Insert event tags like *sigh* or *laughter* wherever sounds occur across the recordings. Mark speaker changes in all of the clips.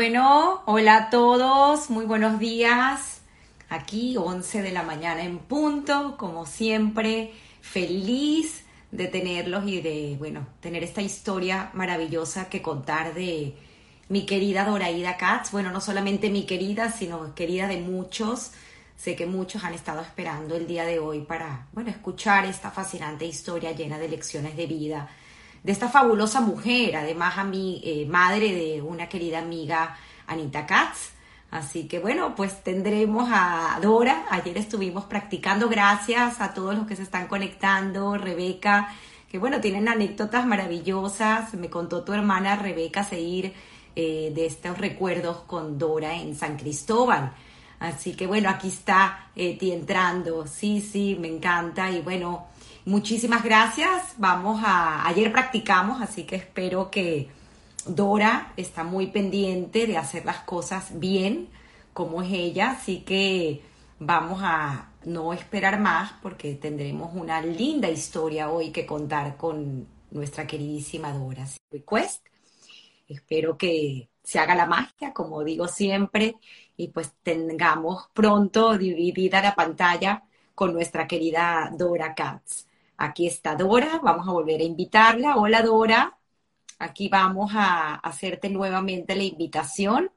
Speaker 1: Bueno, hola a todos, muy buenos días. Aquí 11 de la mañana en punto, como siempre, feliz de tenerlos y de, bueno, tener esta historia maravillosa que contar de mi querida Doraida Katz. Bueno, no solamente mi querida, sino querida de muchos. Sé que muchos han estado esperando el día de hoy para, bueno, escuchar esta fascinante historia llena de lecciones de vida de esta fabulosa mujer, además a mi eh, madre de una querida amiga Anita Katz. Así que bueno, pues tendremos a Dora. Ayer estuvimos practicando. Gracias a todos los que se están conectando. Rebeca, que bueno, tienen anécdotas maravillosas. Me contó tu hermana Rebeca seguir eh, de estos recuerdos con Dora en San Cristóbal. Así que bueno, aquí está eh, ti entrando. Sí, sí, me encanta. Y bueno, Muchísimas gracias. Vamos a. Ayer practicamos, así que espero que Dora está muy pendiente de hacer las cosas bien, como es ella. Así que vamos a no esperar más porque tendremos una linda historia hoy que contar con nuestra queridísima Dora. Request. Espero que se haga la magia, como digo siempre, y pues tengamos pronto dividida la pantalla con nuestra querida Dora Katz. Aquí está Dora, vamos a volver a invitarla. Hola Dora, aquí vamos a hacerte nuevamente la invitación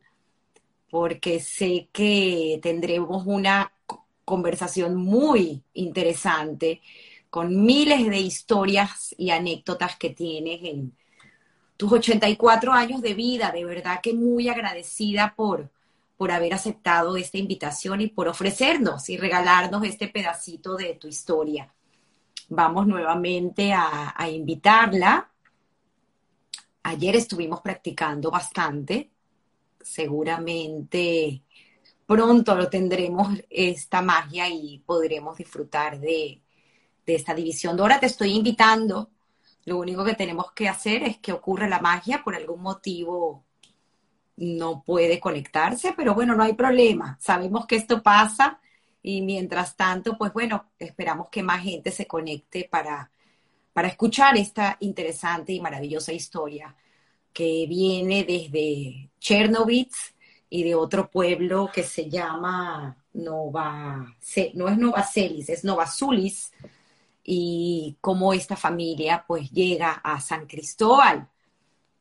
Speaker 1: porque sé que tendremos una conversación muy interesante con miles de historias y anécdotas que tienes en tus 84 años de vida. De verdad que muy agradecida por, por haber aceptado esta invitación y por ofrecernos y regalarnos este pedacito de tu historia vamos nuevamente a, invitarla. Ayer estuvimos practicando bastante. Seguramente pronto lo tendremos esta magia y podremos disfrutar de, de esta división. Dora, te estoy invitando. Lo único que tenemos que hacer es que ocurre la magia, por algún motivo no puede conectarse, pero bueno, no hay problema. Sabemos que esto pasa y mientras tanto, pues bueno, esperamos que más gente se conecte para, para escuchar esta interesante y maravillosa historia que viene desde Chernobyl y de otro pueblo que se llama Nova, no es Nova Celis, es Nova Zulis, y cómo esta familia pues llega a San Cristóbal,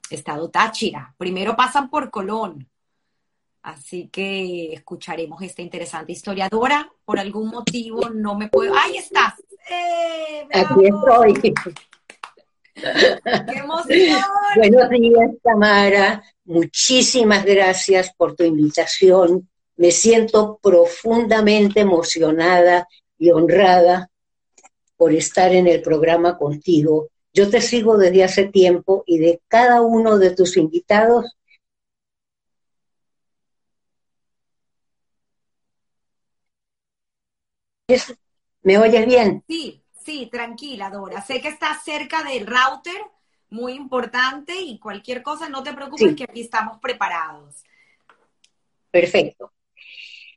Speaker 1: estado Táchira. Primero pasan por Colón, Así que escucharemos esta interesante historia. Dora, por algún motivo no me puedo. ¡Ahí estás! ¡Eh,
Speaker 2: Aquí estoy.
Speaker 1: ¡Qué emoción! *laughs*
Speaker 2: Buenos días, Tamara. Muchísimas gracias por tu invitación. Me siento profundamente emocionada y honrada por estar en el programa contigo. Yo te sigo desde hace tiempo y de cada uno de tus invitados *laughs* ¿Me oyes bien?
Speaker 1: Sí, sí, tranquila, Dora. Sé que estás cerca del router, muy importante, y cualquier cosa, no te preocupes, que aquí estamos preparados.
Speaker 2: Perfecto.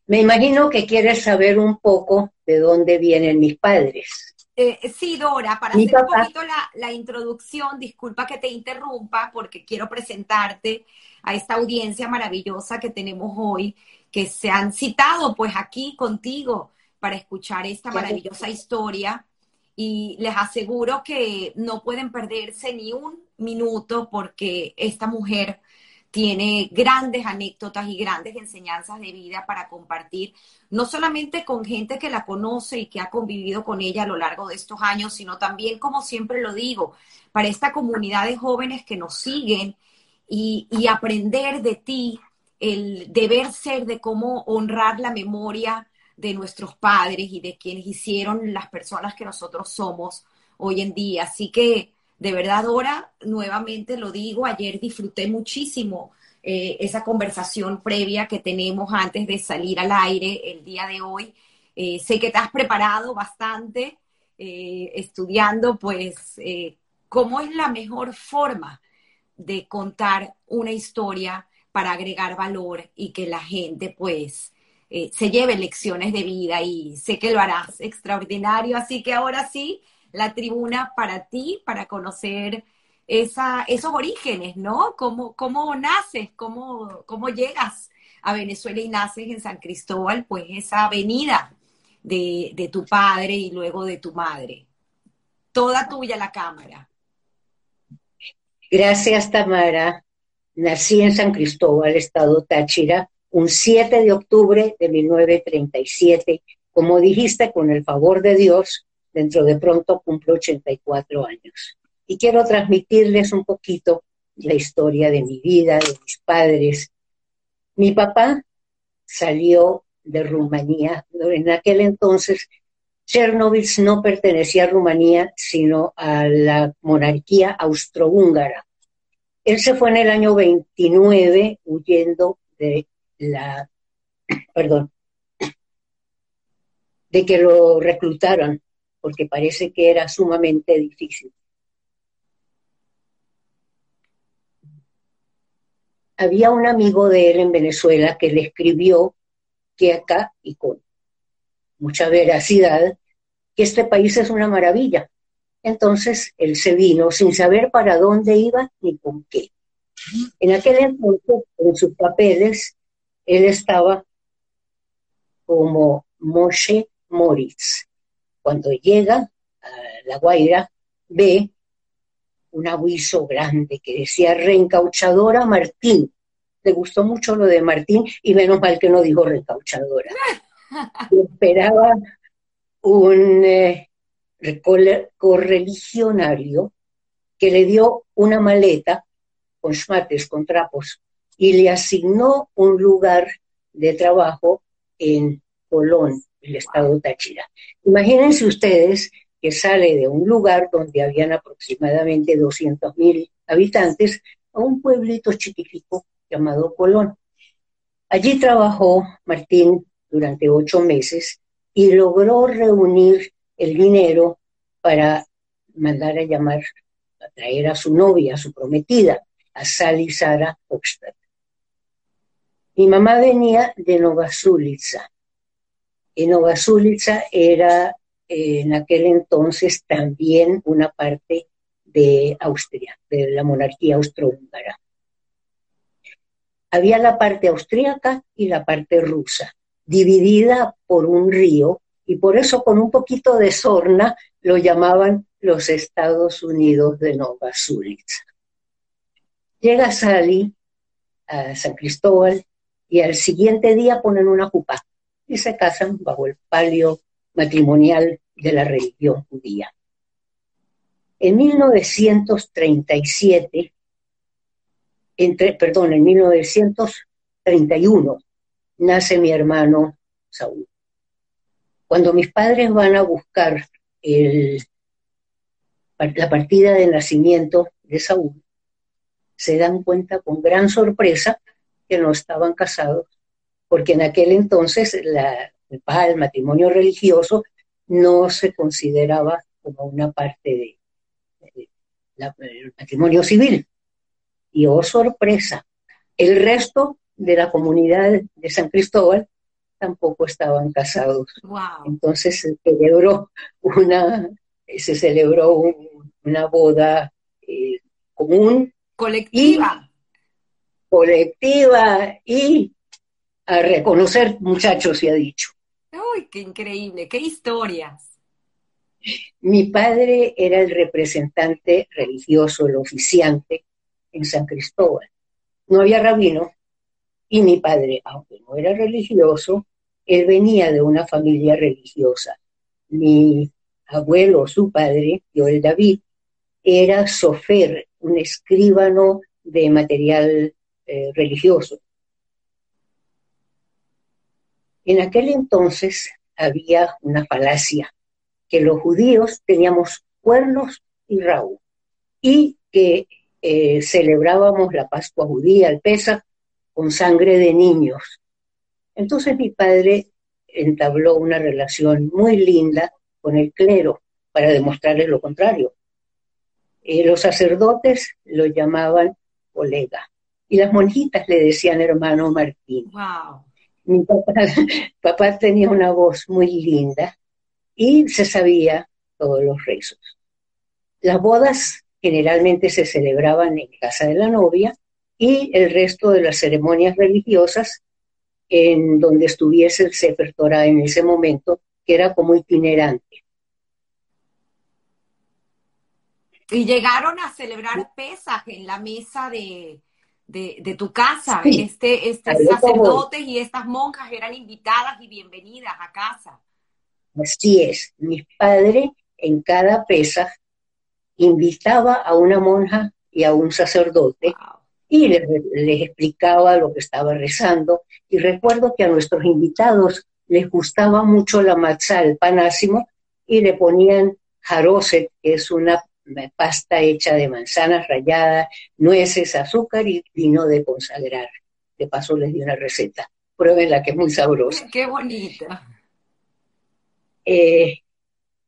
Speaker 2: Me imagino que quieres saber un poco de dónde vienen mis padres.
Speaker 1: Eh, sí, Dora, para hacer un poquito la, la, introducción, disculpa que te interrumpa porque quiero presentarte a esta audiencia maravillosa que tenemos hoy, que se han citado pues aquí contigo para escuchar esta maravillosa historia y les aseguro que no pueden perderse ni un minuto porque esta mujer tiene grandes anécdotas y grandes enseñanzas de vida para compartir, no solamente con gente que la conoce y que ha convivido con ella a lo largo de estos años, sino también, como siempre lo digo, para esta comunidad de jóvenes que nos siguen y, y aprender de ti el deber ser de cómo honrar la memoria de nuestros padres y de quienes hicieron las personas que nosotros somos hoy en día. Así que, de verdad, ahora, nuevamente lo digo, ayer disfruté muchísimo eh, esa conversación previa que tenemos antes de salir al aire el día de hoy. Eh, sé que te has preparado bastante eh, estudiando, pues, cómo es la mejor forma de contar una historia para agregar valor y que la gente, pues, eh, se lleve lecciones de vida y sé que lo harás extraordinario. Así que ahora sí, la tribuna para ti, para conocer esa, esos orígenes, ¿no? ¿Cómo, cómo naces? ¿Cómo, ¿Cómo llegas a Venezuela y naces en San Cristóbal? Pues esa avenida de, de tu padre y luego de tu madre. Toda tuya la cámara.
Speaker 2: Gracias, Tamara. Nací en San Cristóbal, estado Táchira, un 7 de octubre de 1937. Como dijiste, con el favor de Dios, dentro de pronto cumplo 84 años. Y quiero transmitirles un poquito la historia de mi vida, de mis padres. Mi papá salió de Rumanía. En aquel entonces Chernobyl no pertenecía a Rumanía, sino a la monarquía austrohúngara. Él se fue en el año 29 huyendo de la, perdón, de que lo reclutaran, porque parece que era sumamente difícil. Había un amigo de él en Venezuela que le escribió que acá, y con mucha veracidad, que este país es una maravilla. Entonces él se vino sin saber para dónde iba ni con qué. En aquel entonces, en sus papeles, él estaba como Moshe Moritz. Cuando llega a La Guaira, ve un aviso grande que decía reencauchadora Martín. Le gustó mucho lo de Martín y menos mal que no dijo reencauchadora. *laughs* esperaba un eh, correligionario que le dio una maleta con schmates, con trapos, y le asignó un lugar de trabajo en Colón, el estado Táchira. Imagínense ustedes que sale de un lugar donde habían aproximadamente 200.000 habitantes a un pueblito chiquitico llamado Colón. Allí trabajó Martín durante ocho meses y logró reunir el dinero para mandar a llamar, a traer a su novia, a su prometida, a Sally Sara Hochstadt. Mi mamá venía de Nova Sulica. Y Nova Sulica era en aquel entonces también una parte de Austria, de la monarquía austrohúngara. Había la parte austríaca y la parte rusa dividida por un río y por eso con un poquito de sorna lo llamaban los Estados Unidos de Nova Sulica. Llega Sally a San Cristóbal y al siguiente día ponen una jupa y se casan bajo el palio matrimonial de la religión judía. En 1937, entre, perdón, en 1931, nace mi hermano Saúl. Cuando mis padres van a buscar la partida de nacimiento de Saúl, se dan cuenta con gran sorpresa que no estaban casados, porque en aquel entonces la, el matrimonio religioso no se consideraba como una parte del matrimonio civil. Y oh sorpresa, el resto de la comunidad de San Cristóbal tampoco estaban casados. Entonces se celebró una, se celebró una boda eh, común.
Speaker 1: Colectiva.
Speaker 2: Colectiva y a reconocer, muchachos, se ha dicho.
Speaker 1: ¡Uy, qué increíble! ¡Qué historias!
Speaker 2: Mi padre era el representante religioso, el oficiante en San Cristóbal. No había rabino, y mi padre, aunque no era religioso, él venía de una familia religiosa. Mi abuelo, su padre, Joel David, era sofer, un escribano de material eh, religioso. En aquel entonces había una falacia, que los judíos teníamos cuernos y rabo, y que eh, celebrábamos la Pascua judía, el Pesach, con sangre de niños. Entonces mi padre entabló una relación muy linda con el clero para demostrarles lo contrario. Eh, los sacerdotes lo llamaban colega y las monjitas le decían hermano Martín. Mi papá, *laughs* papá tenía una voz muy linda y se sabía todos los rezos. Las bodas generalmente se celebraban en casa de la novia y el resto de las ceremonias religiosas en donde estuviese el Sefer Torah en ese momento, que era como itinerante.
Speaker 1: Y llegaron a celebrar Pesaj en la mesa de, tu casa. Este, este sacerdotes y estas monjas eran invitadas y bienvenidas a casa.
Speaker 2: Así es. Mi padre en cada Pesaj invitaba a una monja y a un sacerdote y les, explicaba lo que estaba rezando. Y recuerdo que a nuestros invitados les gustaba mucho la matzá, el panásimo, y le ponían jaroset, que es una pasta hecha de manzanas ralladas, nueces, azúcar y vino de consagrar. De paso les di una receta. Pruébenla, que es muy sabrosa.
Speaker 1: ¡Qué bonita!
Speaker 2: Eh,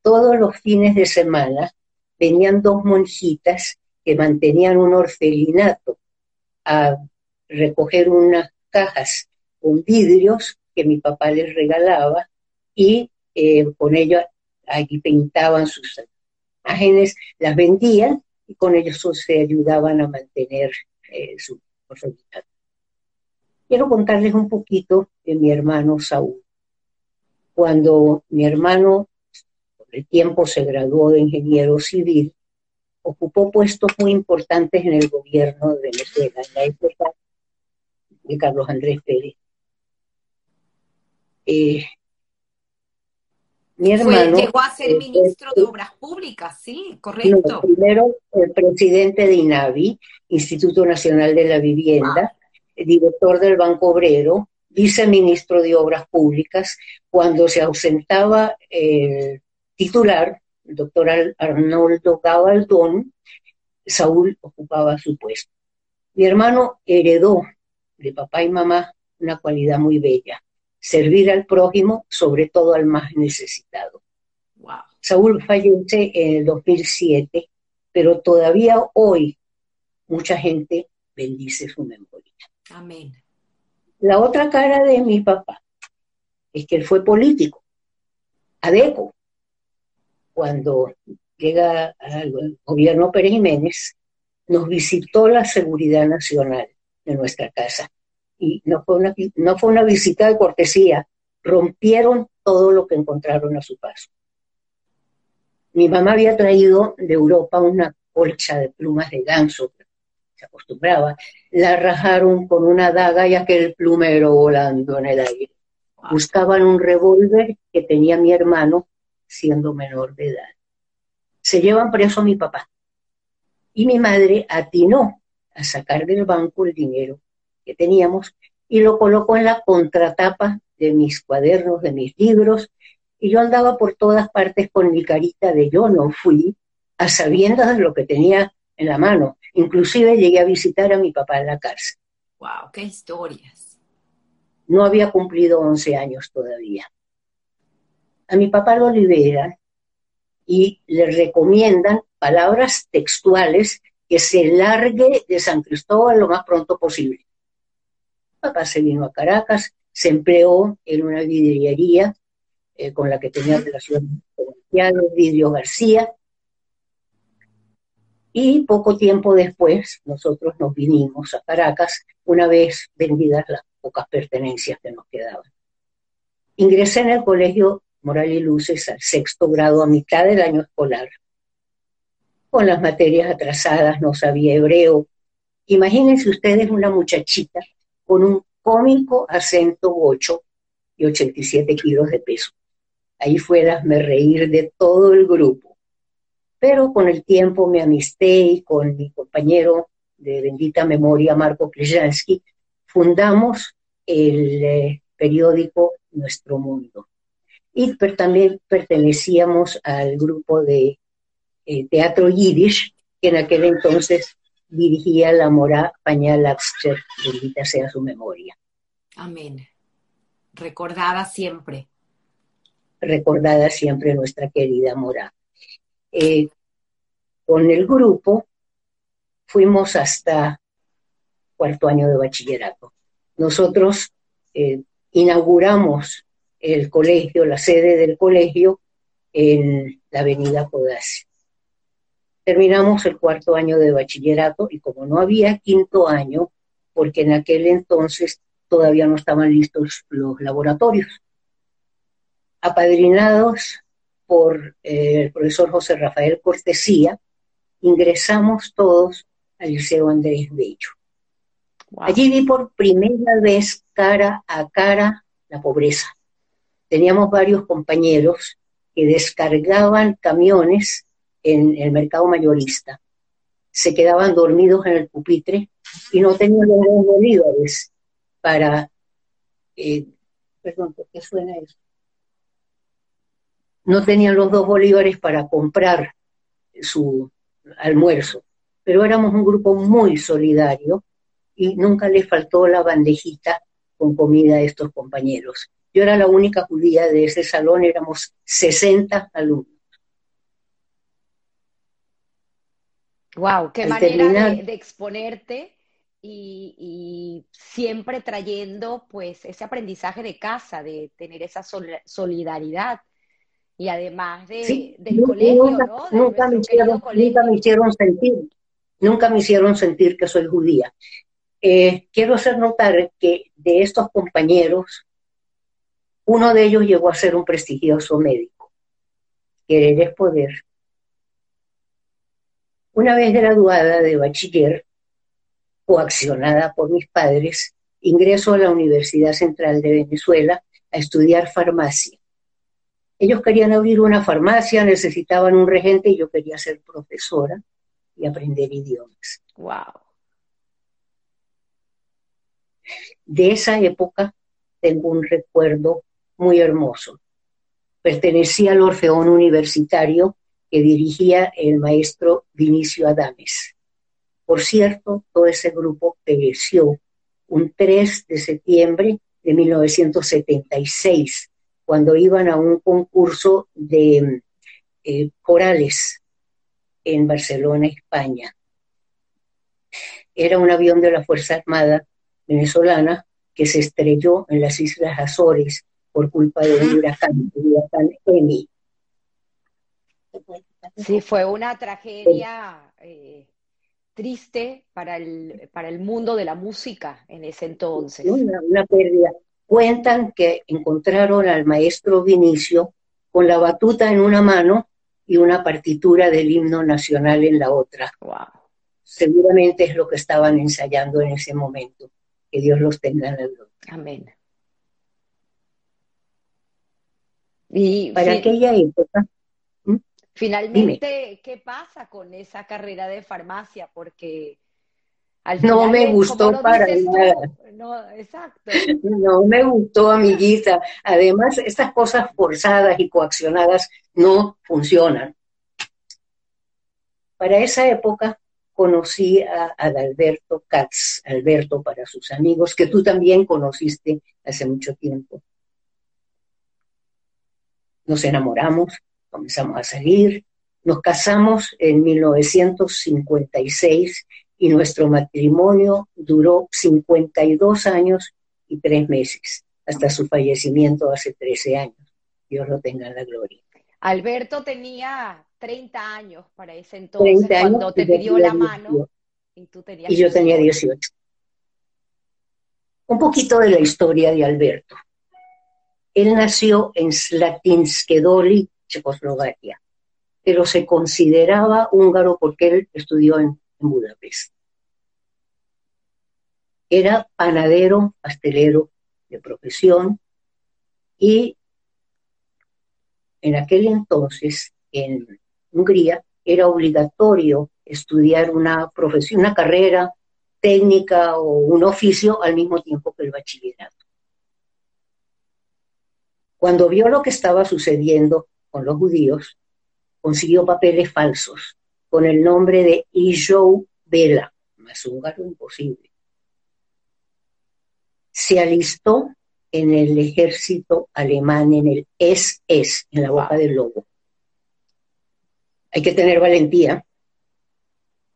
Speaker 2: todos los fines de semana venían dos monjitas que mantenían un orfelinato a recoger unas cajas con vidrios que mi papá les regalaba y eh, con ellos allí pintaban sus imágenes, las vendían y con ellos se ayudaban a mantener eh, su orfelinato. Quiero contarles un poquito de mi hermano Saúl. Cuando mi hermano el tiempo se graduó de ingeniero civil, ocupó puestos muy importantes en el gobierno de Venezuela, en la época de Carlos Andrés Pérez.
Speaker 1: Eh, mi hermano, llegó a ser ministro de Obras Públicas, sí, correcto.
Speaker 2: primero, el presidente de INAVI, Instituto Nacional de la Vivienda, director del Banco Obrero, viceministro de Obras Públicas. Cuando se ausentaba el titular, el doctor Arnoldo Gabaldón, Saúl ocupaba su puesto. Mi hermano heredó de papá y mamá una cualidad muy bella, servir al prójimo, sobre todo al más necesitado. Saúl fallece en el 2007, pero todavía hoy mucha gente bendice su memoria.
Speaker 1: Amén.
Speaker 2: La otra cara de mi papá es que él fue político, adeco, cuando llega al gobierno Pérez Jiménez, nos visitó la seguridad nacional de nuestra casa. Y no fue una, no fue una visita de cortesía, rompieron todo lo que encontraron a su paso. Mi mamá había traído de Europa una colcha de plumas de ganso, se acostumbraba, la rajaron con una daga y aquel plumero volando en el aire. Buscaban un revólver que tenía mi hermano siendo menor de edad. Se llevan preso a mi papá. Y mi madre atinó a sacar del banco el dinero que teníamos y lo colocó en la contratapa de mis cuadernos, de mis libros, y yo andaba por todas partes con mi carita de yo no fui, a sabiendas de lo que tenía en la mano. Inclusive llegué a visitar a mi papá en la cárcel.
Speaker 1: ¡Wow! ¡Qué historias!
Speaker 2: No había cumplido 11 años todavía a mi papá lo liberan y le recomiendan palabras textuales que se largue de San Cristóbal lo más pronto posible. Papá se vino a Caracas, se empleó en una vidriería eh, con la que tenía relaciones comerciales, Vidrio García, y poco tiempo después nosotros nos vinimos a Caracas una vez vendidas las pocas pertenencias que nos quedaban. Ingresé en el colegio Moral y Luces al sexto grado a mitad del año escolar. Con las materias atrasadas, no sabía hebreo. Imagínense ustedes una muchachita con un cómico acento gocho y 87 kilos de peso. Ahí fue el reír de todo el grupo. Pero con el tiempo me amisté y con mi compañero de bendita memoria, Marco Klejansky, fundamos el eh, periódico Nuestro Mundo y también pertenecíamos al grupo de eh, teatro yiddish, que en aquel entonces dirigía la Mora Pañal Axter, bendita sea su memoria.
Speaker 1: Amén. Recordada siempre.
Speaker 2: Recordada siempre nuestra querida Mora. Eh, con el grupo fuimos hasta cuarto año de bachillerato. Nosotros eh, inauguramos el colegio, la sede del colegio en la avenida Codazzi. Terminamos el cuarto año de bachillerato y como no había quinto año, porque en aquel entonces todavía no estaban listos los laboratorios, apadrinados por eh, el profesor José Rafael Cortesía, ingresamos todos al Liceo Andrés Bello. Allí vi por primera vez cara a cara la pobreza. Teníamos varios compañeros que descargaban camiones en el mercado mayorista. Se quedaban dormidos en el pupitre y no tenían los bolívares para... Eh, perdón, ¿por qué suena eso? No tenían los dos bolívares para comprar su almuerzo, pero éramos un grupo muy solidario y nunca les faltó la bandejita con comida a estos compañeros. Yo era la única judía de ese salón, éramos 60 alumnos.
Speaker 1: Wow, qué manera de, exponerte y, siempre trayendo pues ese aprendizaje de casa, de tener esa solidaridad y además de, del colegio, ¿no?
Speaker 2: nunca, me hicieron, nunca me hicieron sentir, nunca me hicieron sentir que soy judía. Eh, quiero hacer notar que de estos compañeros, uno de ellos llegó a ser un prestigioso médico. Querer es poder. Una vez graduada de bachiller, coaccionada por mis padres, ingreso a la Universidad Central de Venezuela a estudiar farmacia. Ellos querían abrir una farmacia, necesitaban un regente y yo quería ser profesora y aprender idiomas.
Speaker 1: Wow.
Speaker 2: De esa época tengo un recuerdo muy hermoso. Pertenecía al Orfeón Universitario que dirigía el maestro Vinicio Adames. Por cierto, todo ese grupo pereció un 3 de septiembre de 1976, cuando iban a un concurso de eh, corales en Barcelona, España. Era un avión de la Fuerza Armada venezolana que se estrelló en las Islas Azores por culpa de un huracán, el huracán Emi.
Speaker 1: Sí, fue una tragedia eh, triste para el, para el mundo de la música en ese entonces.
Speaker 2: Una, una pérdida. Cuentan que encontraron al maestro Vinicio con la batuta en una mano y una partitura del himno nacional en la otra.
Speaker 1: Wow.
Speaker 2: Seguramente es lo que estaban ensayando en ese momento. Que Dios los tenga en la gloria.
Speaker 1: Amén.
Speaker 2: Y para aquella época.
Speaker 1: Finalmente, ¿qué pasa con esa carrera de farmacia? Porque
Speaker 2: al final, no me gustó para nada.
Speaker 1: no, exacto. *laughs*
Speaker 2: No me gustó, amiguita. Además, estas cosas forzadas y coaccionadas no funcionan. Para esa época, conocí a Adalberto Katz, Alberto para sus amigos, que tú también conociste hace mucho tiempo. Nos enamoramos, comenzamos a salir, nos casamos en 1956 y nuestro matrimonio duró 52 años y tres meses, hasta su fallecimiento hace 13 años. Dios lo tenga en la gloria.
Speaker 1: Alberto tenía 30 años para ese entonces, cuando te pidió la mano y tú tenías
Speaker 2: Y yo tenía 18. Un poquito de la historia de Alberto. Él nació en Slatinske Doli, Checoslovaquia, pero se consideraba húngaro porque él estudió en, en Budapest. Era panadero, pastelero de profesión y en aquel entonces en Hungría era obligatorio estudiar una profesión, una carrera técnica o un oficio al mismo tiempo que el bachillerato. Cuando vio lo que estaba sucediendo con los judíos, consiguió papeles falsos con el nombre de Ijo Vela, más húngaro imposible. Se alistó en el ejército alemán, en el SS, en la boca del lobo hay que tener valentía.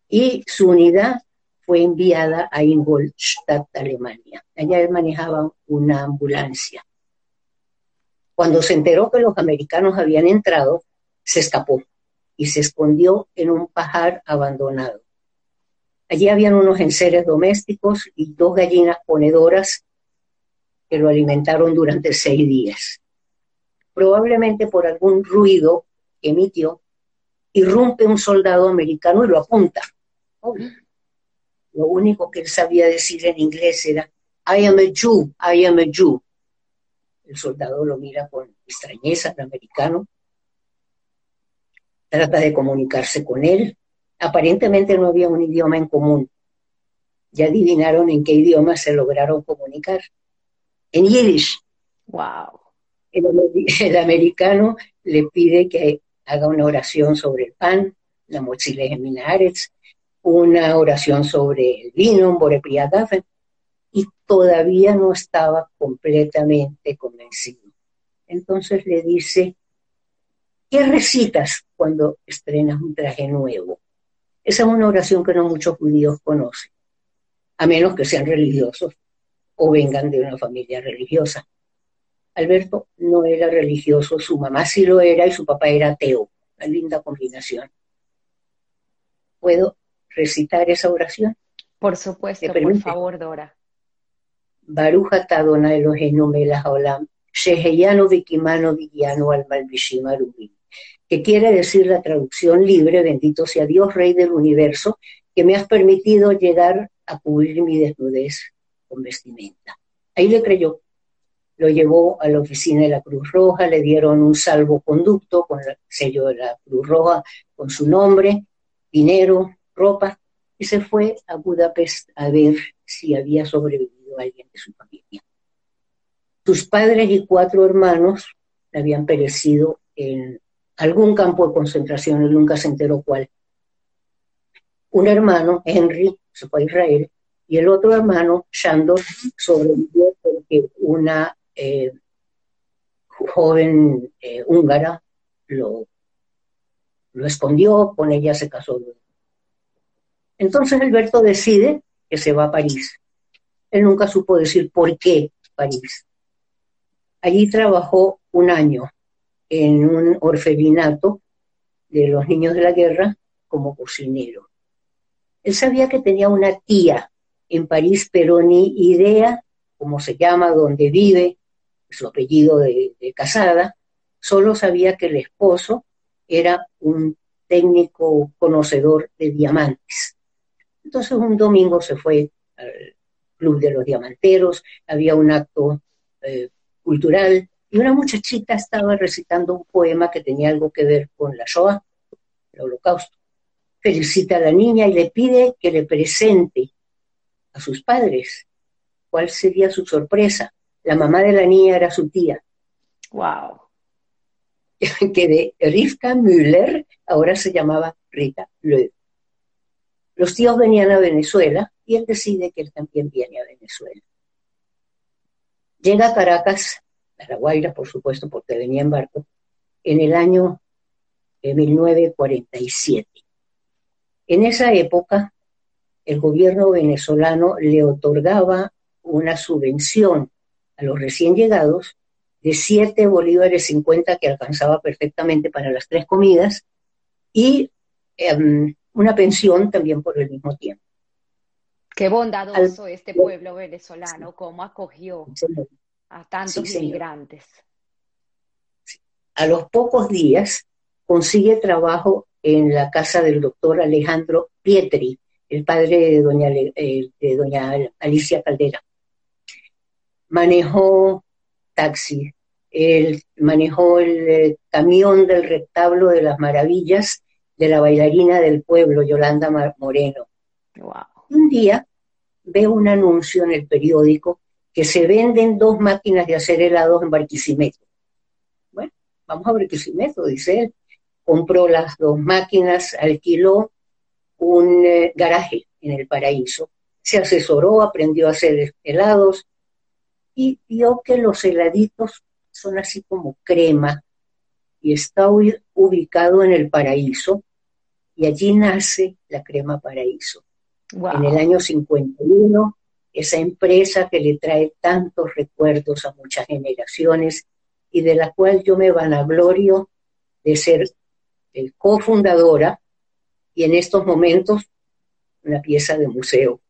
Speaker 2: Y su unidad fue enviada a Ingolstadt, Alemania. Allá él manejaba una ambulancia. Cuando se enteró que los americanos habían entrado, se escapó y se escondió en un pajar abandonado. Allí habían unos enseres domésticos y dos gallinas ponedoras que lo alimentaron durante seis días. Probablemente por algún ruido que emitió, irrumpe un soldado americano y lo apunta. Lo único que él sabía decir en inglés era, I am a Jew, I am a Jew. El soldado lo mira con extrañeza al americano, trata de comunicarse con él. Aparentemente no había un idioma en común. Ya adivinaron en qué idioma se lograron comunicar. En Yiddish.
Speaker 1: Wow.
Speaker 2: El, americano le pide que haga una oración sobre el pan, la mochila de Minaretz, una oración sobre el vino, y todavía no estaba completamente convencido. Entonces le dice, ¿qué recitas cuando estrenas un traje nuevo? Esa es una oración que no muchos judíos conocen, a menos que sean religiosos o vengan de una familia religiosa. Alberto no era religioso, su mamá sí lo era y su papá era ateo. Una linda combinación. ¿Puedo recitar esa oración?
Speaker 1: Por supuesto, por favor, Dora.
Speaker 2: Baruch Tadona Eloheinu melech haolam, sheheyanu vikimano vigiano al que quiere decir la traducción libre, bendito sea Dios, Rey del universo, que me has permitido llegar a cubrir mi desnudez con vestimenta. Ahí le creyó. Lo llevó a la oficina de la Cruz Roja, le dieron un salvoconducto con el sello de la Cruz Roja, con su nombre, dinero, ropa, y se fue a Budapest a ver si había sobrevivido alguien de su familia. Sus padres y cuatro hermanos habían perecido en algún campo de concentración, él nunca se enteró cuál. Un hermano, Henry, se fue a Israel, y el otro hermano, Shandor, sobrevivió porque una eh, joven eh, húngara lo, lo escondió, con ella se casó entonces Alberto decide que se va a París. Él nunca supo decir por qué París. Allí trabajó un año en un orfelinato de los niños de la guerra como cocinero. Él sabía que tenía una tía en París, pero ni idea cómo se llama, dónde vive, su apellido de, de casada, solo sabía que el esposo era un técnico conocedor de diamantes. Entonces un domingo se fue al Club de los Diamanteros, había un acto eh, cultural y una muchachita estaba recitando un poema que tenía algo que ver con la Shoah, el holocausto. Felicita a la niña y le pide que le presente a sus padres. ¿Cuál sería su sorpresa? La mamá de la niña era su tía.
Speaker 1: ¡Wow! *laughs*
Speaker 2: que de Rivka Müller ahora se llamaba Rita Löw. Los tíos venían a Venezuela y él decide que él también viene a Venezuela. Llega a Caracas, a La Guaira, por supuesto, porque venía en barco, en el año 1947. En esa época, el gobierno venezolano le otorgaba una subvención a los recién llegados de 7 bolívares 50 que alcanzaba perfectamente para las tres comidas y em, una pensión también por el mismo tiempo.
Speaker 1: Qué bondadoso este pueblo venezolano, cómo acogió a tantos inmigrantes.
Speaker 2: A los pocos días consigue trabajo en la casa del doctor Alejandro Pietri, el padre de doña, eh, de doña Alicia Caldera. Manejó taxi, él manejó el eh, camión del retablo de las maravillas de la bailarina del pueblo, Yolanda Moreno. Un día veo un anuncio en el periódico que se venden dos máquinas de hacer helados en Barquisimeto. Bueno, vamos a Barquisimeto, dice él. Compró las dos máquinas, alquiló un eh, garaje en el paraíso, se asesoró, aprendió a hacer helados y vio que los heladitos son así como crema y está ubicado en el paraíso y allí nace la Crema Paraíso. En el año 51, esa empresa que le trae tantos recuerdos a muchas generaciones y de la cual yo me vanaglorio de ser el cofundadora y en estos momentos una pieza de museo.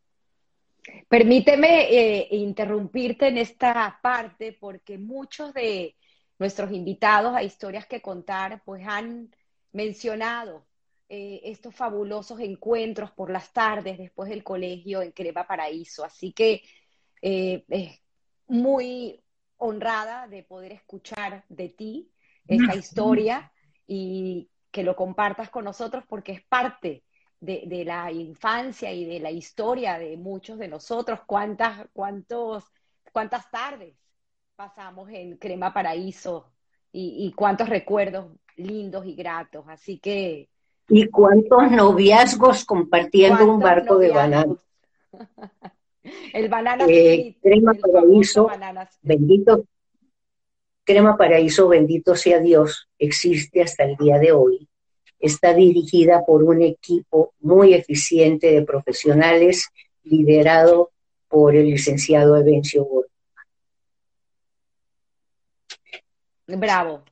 Speaker 1: Permíteme eh, interrumpirte en esta parte porque muchos de nuestros invitados a historias que contar pues han mencionado eh, estos fabulosos encuentros por las tardes después del colegio en Crema Paraíso. Así que eh, es muy honrada de poder escuchar de ti esta historia y que lo compartas con nosotros porque es parte de, la infancia y de la historia de muchos de nosotros. ¿Cuántas, cuántos, cuántas tardes pasamos en Crema Paraíso y, y cuántos recuerdos lindos y gratos? Así que
Speaker 2: y cuántos noviazgos compartiendo un barco de bananas. *laughs*
Speaker 1: el banana
Speaker 2: eh, crema paraíso, bendito, crema paraíso, bendito sea Dios, existe hasta el día de hoy. Está dirigida por un equipo muy eficiente de profesionales, liderado por el licenciado Evencio Borja.
Speaker 1: Bravo,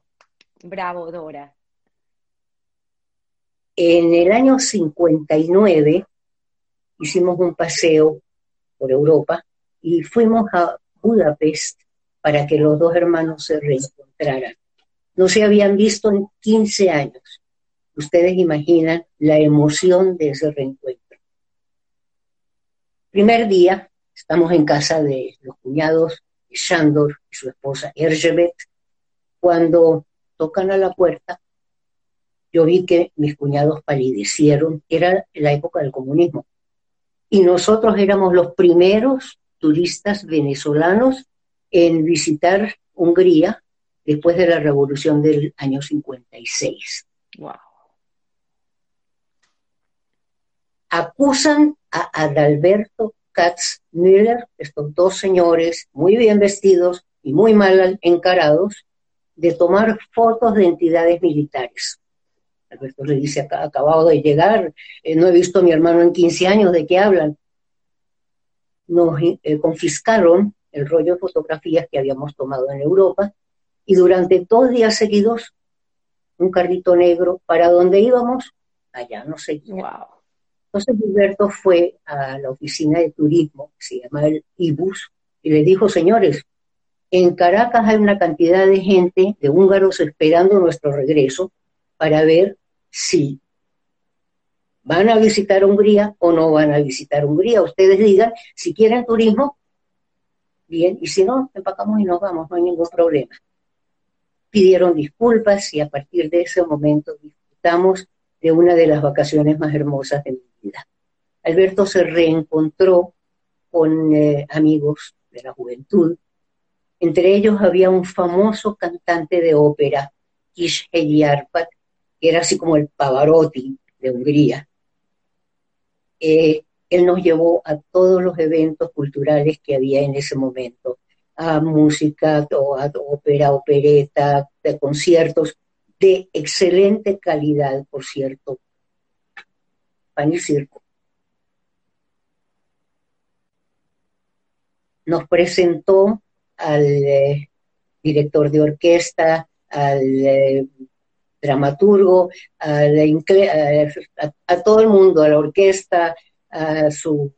Speaker 1: bravo, Dora.
Speaker 2: En el año 59 hicimos un paseo por Europa y fuimos a Budapest para que los dos hermanos se reencontraran. No se habían visto en 15 años. Ustedes imaginan la emoción de ese reencuentro. Primer día, estamos en casa de los cuñados Shandor y su esposa Erzsébet, cuando tocan a la puerta yo vi que mis cuñados palidecieron, era la época del comunismo. Y nosotros éramos los primeros turistas venezolanos en visitar Hungría después de la revolución del año 56. Wow. Acusan a Adalberto Katz Müller, estos dos señores muy bien vestidos y muy mal encarados, de tomar fotos de entidades militares. Alberto le dice, acabado de llegar, eh, no he visto a mi hermano en 15 años, ¿de qué hablan? Nos eh, confiscaron el rollo de fotografías que habíamos tomado en Europa y durante dos días seguidos un carrito negro para donde íbamos, allá no sé. Wow. Entonces Alberto fue a la oficina de turismo, que se llama el IBUS, y le dijo, señores, en Caracas hay una cantidad de gente, de húngaros, esperando nuestro regreso, para ver si van a visitar Hungría o no van a visitar Hungría. Ustedes digan, si quieren turismo, bien, y si no, empacamos y nos vamos, no hay ningún problema. Pidieron disculpas y a partir de ese momento disfrutamos de una de las vacaciones más hermosas de mi vida. Alberto se reencontró con eh, amigos de la juventud. Entre ellos había un famoso cantante de ópera, Kish Arpat, que era así como el Pavarotti de Hungría. Eh, él nos llevó a todos los eventos culturales que había en ese momento, a música, a ópera, opereta, de conciertos de excelente calidad, por cierto. Pan y circo. Nos presentó al eh, director de orquesta, al eh, dramaturgo, a, todo el mundo, a la orquesta, a sus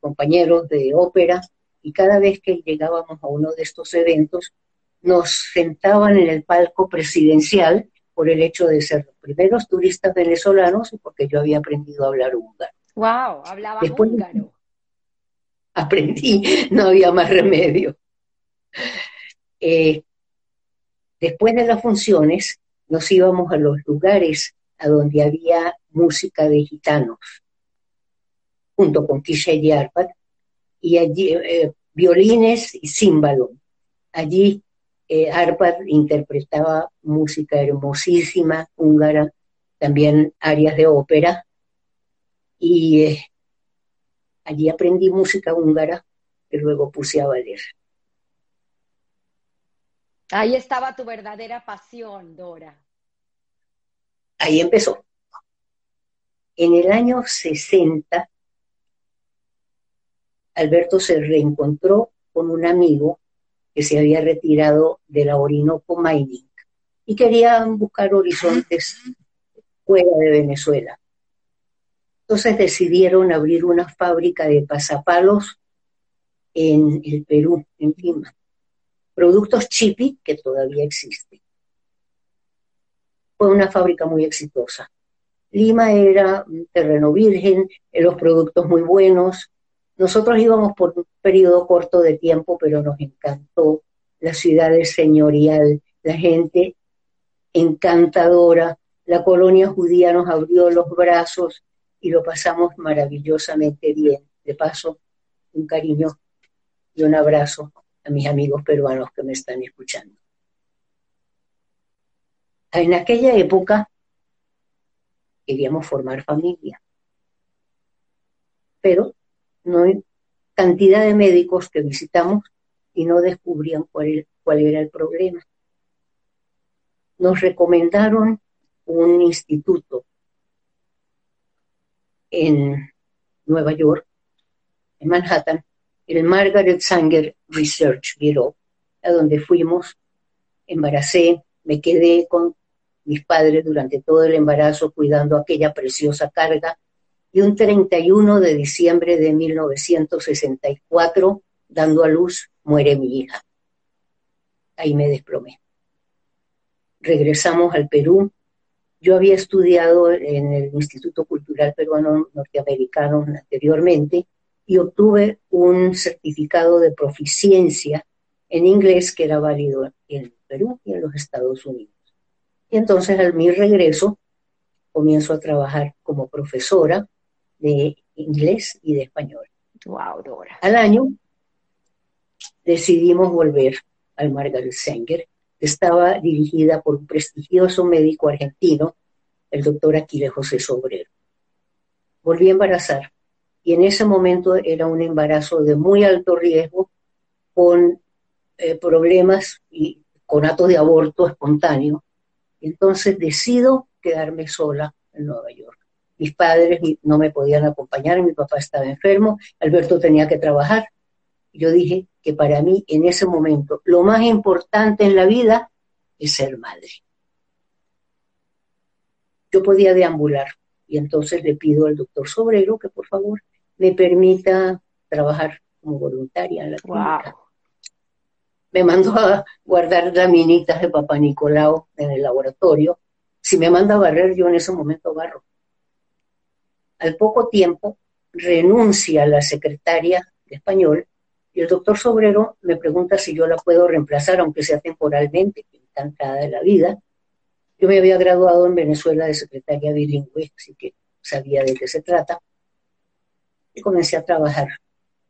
Speaker 2: compañeros de ópera, y cada vez que llegábamos a uno de estos eventos, nos sentaban en el palco presidencial por el hecho de ser los primeros turistas venezolanos y porque yo había aprendido a hablar húngaro.
Speaker 1: ¡Wow! Hablaba húngaro.
Speaker 2: Aprendí, *laughs* no había más remedio. Eh, después de las funciones, nos íbamos a los lugares a donde había música de gitanos, junto con Kisha y Arpad, y allí eh, violines y címbalo. Allí eh, Arpad interpretaba música hermosísima, húngara, también arias de ópera, y eh, allí aprendí música húngara que luego puse a valer.
Speaker 1: Ahí estaba tu verdadera pasión, Dora.
Speaker 2: Ahí empezó. En el año 60, Alberto se reencontró con un amigo que se había retirado de la Orinoco Mining y querían buscar horizontes fuera de Venezuela. Entonces decidieron abrir una fábrica de pasapalos en el Perú, en Lima. Productos Chipi, que todavía existe. Fue una fábrica muy exitosa. Lima era un terreno virgen, los productos muy buenos. Nosotros íbamos por un periodo corto de tiempo, pero nos encantó. La ciudad es señorial, la gente encantadora. La colonia judía nos abrió los brazos y lo pasamos maravillosamente bien. De paso, un cariño y un abrazo a mis amigos peruanos que me están escuchando. En aquella época queríamos formar familia, pero no hay cantidad de médicos que visitamos y no descubrían cuál, cuál era el problema. Nos recomendaron un instituto en Nueva York, en Manhattan, el Margaret Sanger Research Bureau, a donde fuimos, embaracé, me quedé con mis padres durante todo el embarazo cuidando aquella preciosa carga y un 31 de diciembre de 1964, dando a luz, muere mi hija. Ahí me desplomé. Regresamos al Perú, yo había estudiado en el Instituto Cultural Peruano Norteamericano anteriormente y obtuve un certificado de proficiencia en inglés que era válido en Perú y en los Estados Unidos. Y entonces al mi regreso comienzo a trabajar como profesora de inglés y de español.
Speaker 1: Wow, Dora.
Speaker 2: Al año decidimos volver al Margaret Sanger estaba dirigida por un prestigioso médico argentino, el doctor Aquiles José Sobrero. Volví a embarazar y en ese momento era un embarazo de muy alto riesgo con eh, problemas y con actos de aborto espontáneo. Entonces decido quedarme sola en Nueva York. Mis padres no me podían acompañar, mi papá estaba enfermo, Alberto tenía que trabajar. Yo dije, que para mí en ese momento lo más importante en la vida es ser madre. Yo podía deambular y entonces le pido al doctor Sobrero que por favor me permita trabajar como voluntaria en la clínica. Me mandó a guardar laminitas de Papá Nicolau en el laboratorio. Si me manda a barrer, yo en ese momento barro. Al poco tiempo renuncia la secretaria de español y el doctor Sobrero me pregunta si yo la puedo reemplazar, aunque sea temporalmente, encantada de la vida. Yo me había graduado en Venezuela de secretaria bilingüe, así que sabía de qué se trata. Y comencé a trabajar.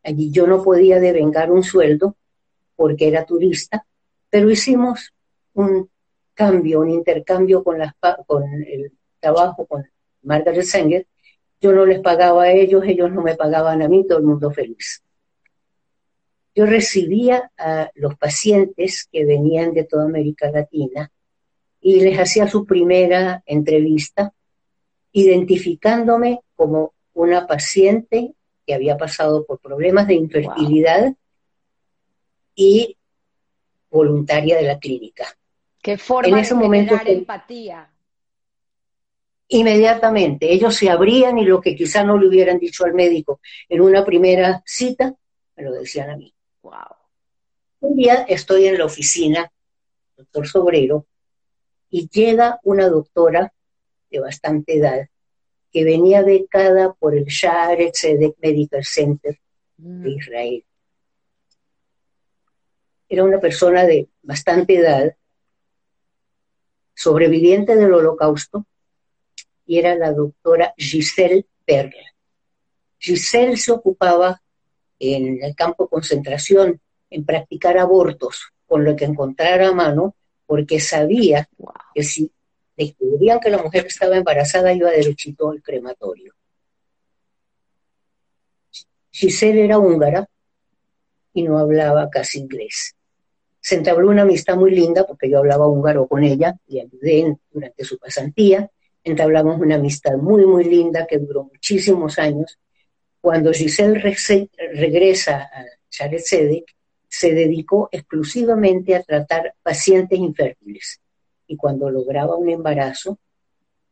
Speaker 2: Allí yo no podía devengar un sueldo porque era turista, pero hicimos un cambio, un intercambio con, con el trabajo con Margaret Sanger. Yo no les pagaba a ellos, ellos no me pagaban a mí, todo el mundo feliz yo recibía a los pacientes que venían de toda América Latina y les hacía su primera entrevista, identificándome como una paciente que había pasado por problemas de infertilidad y voluntaria de la clínica.
Speaker 1: ¿Qué forma en ese de momento empatía?
Speaker 2: Inmediatamente, ellos se abrían y lo que quizá no le hubieran dicho al médico en una primera cita, me lo decían a mí. Un día estoy en la oficina, doctor Sobrero, y llega una doctora de bastante edad que venía becada por el Share Tzedek Medical Center de mm. Israel. Era una persona de bastante edad, sobreviviente del holocausto, y era la doctora Giselle Berger. Giselle se ocupaba en el campo de concentración en practicar abortos con lo que encontrara a mano, porque sabía que si descubrían que la mujer estaba embarazada, iba derechito al crematorio. Giselle era húngara y no hablaba casi inglés. Se entabló una amistad muy linda porque yo hablaba húngaro con ella y ayudé durante su pasantía. Entablamos una amistad muy, muy linda que duró muchísimos años. Cuando Giselle regresa a Charles Sedek, se dedicó exclusivamente a tratar pacientes infértiles y cuando lograba un embarazo,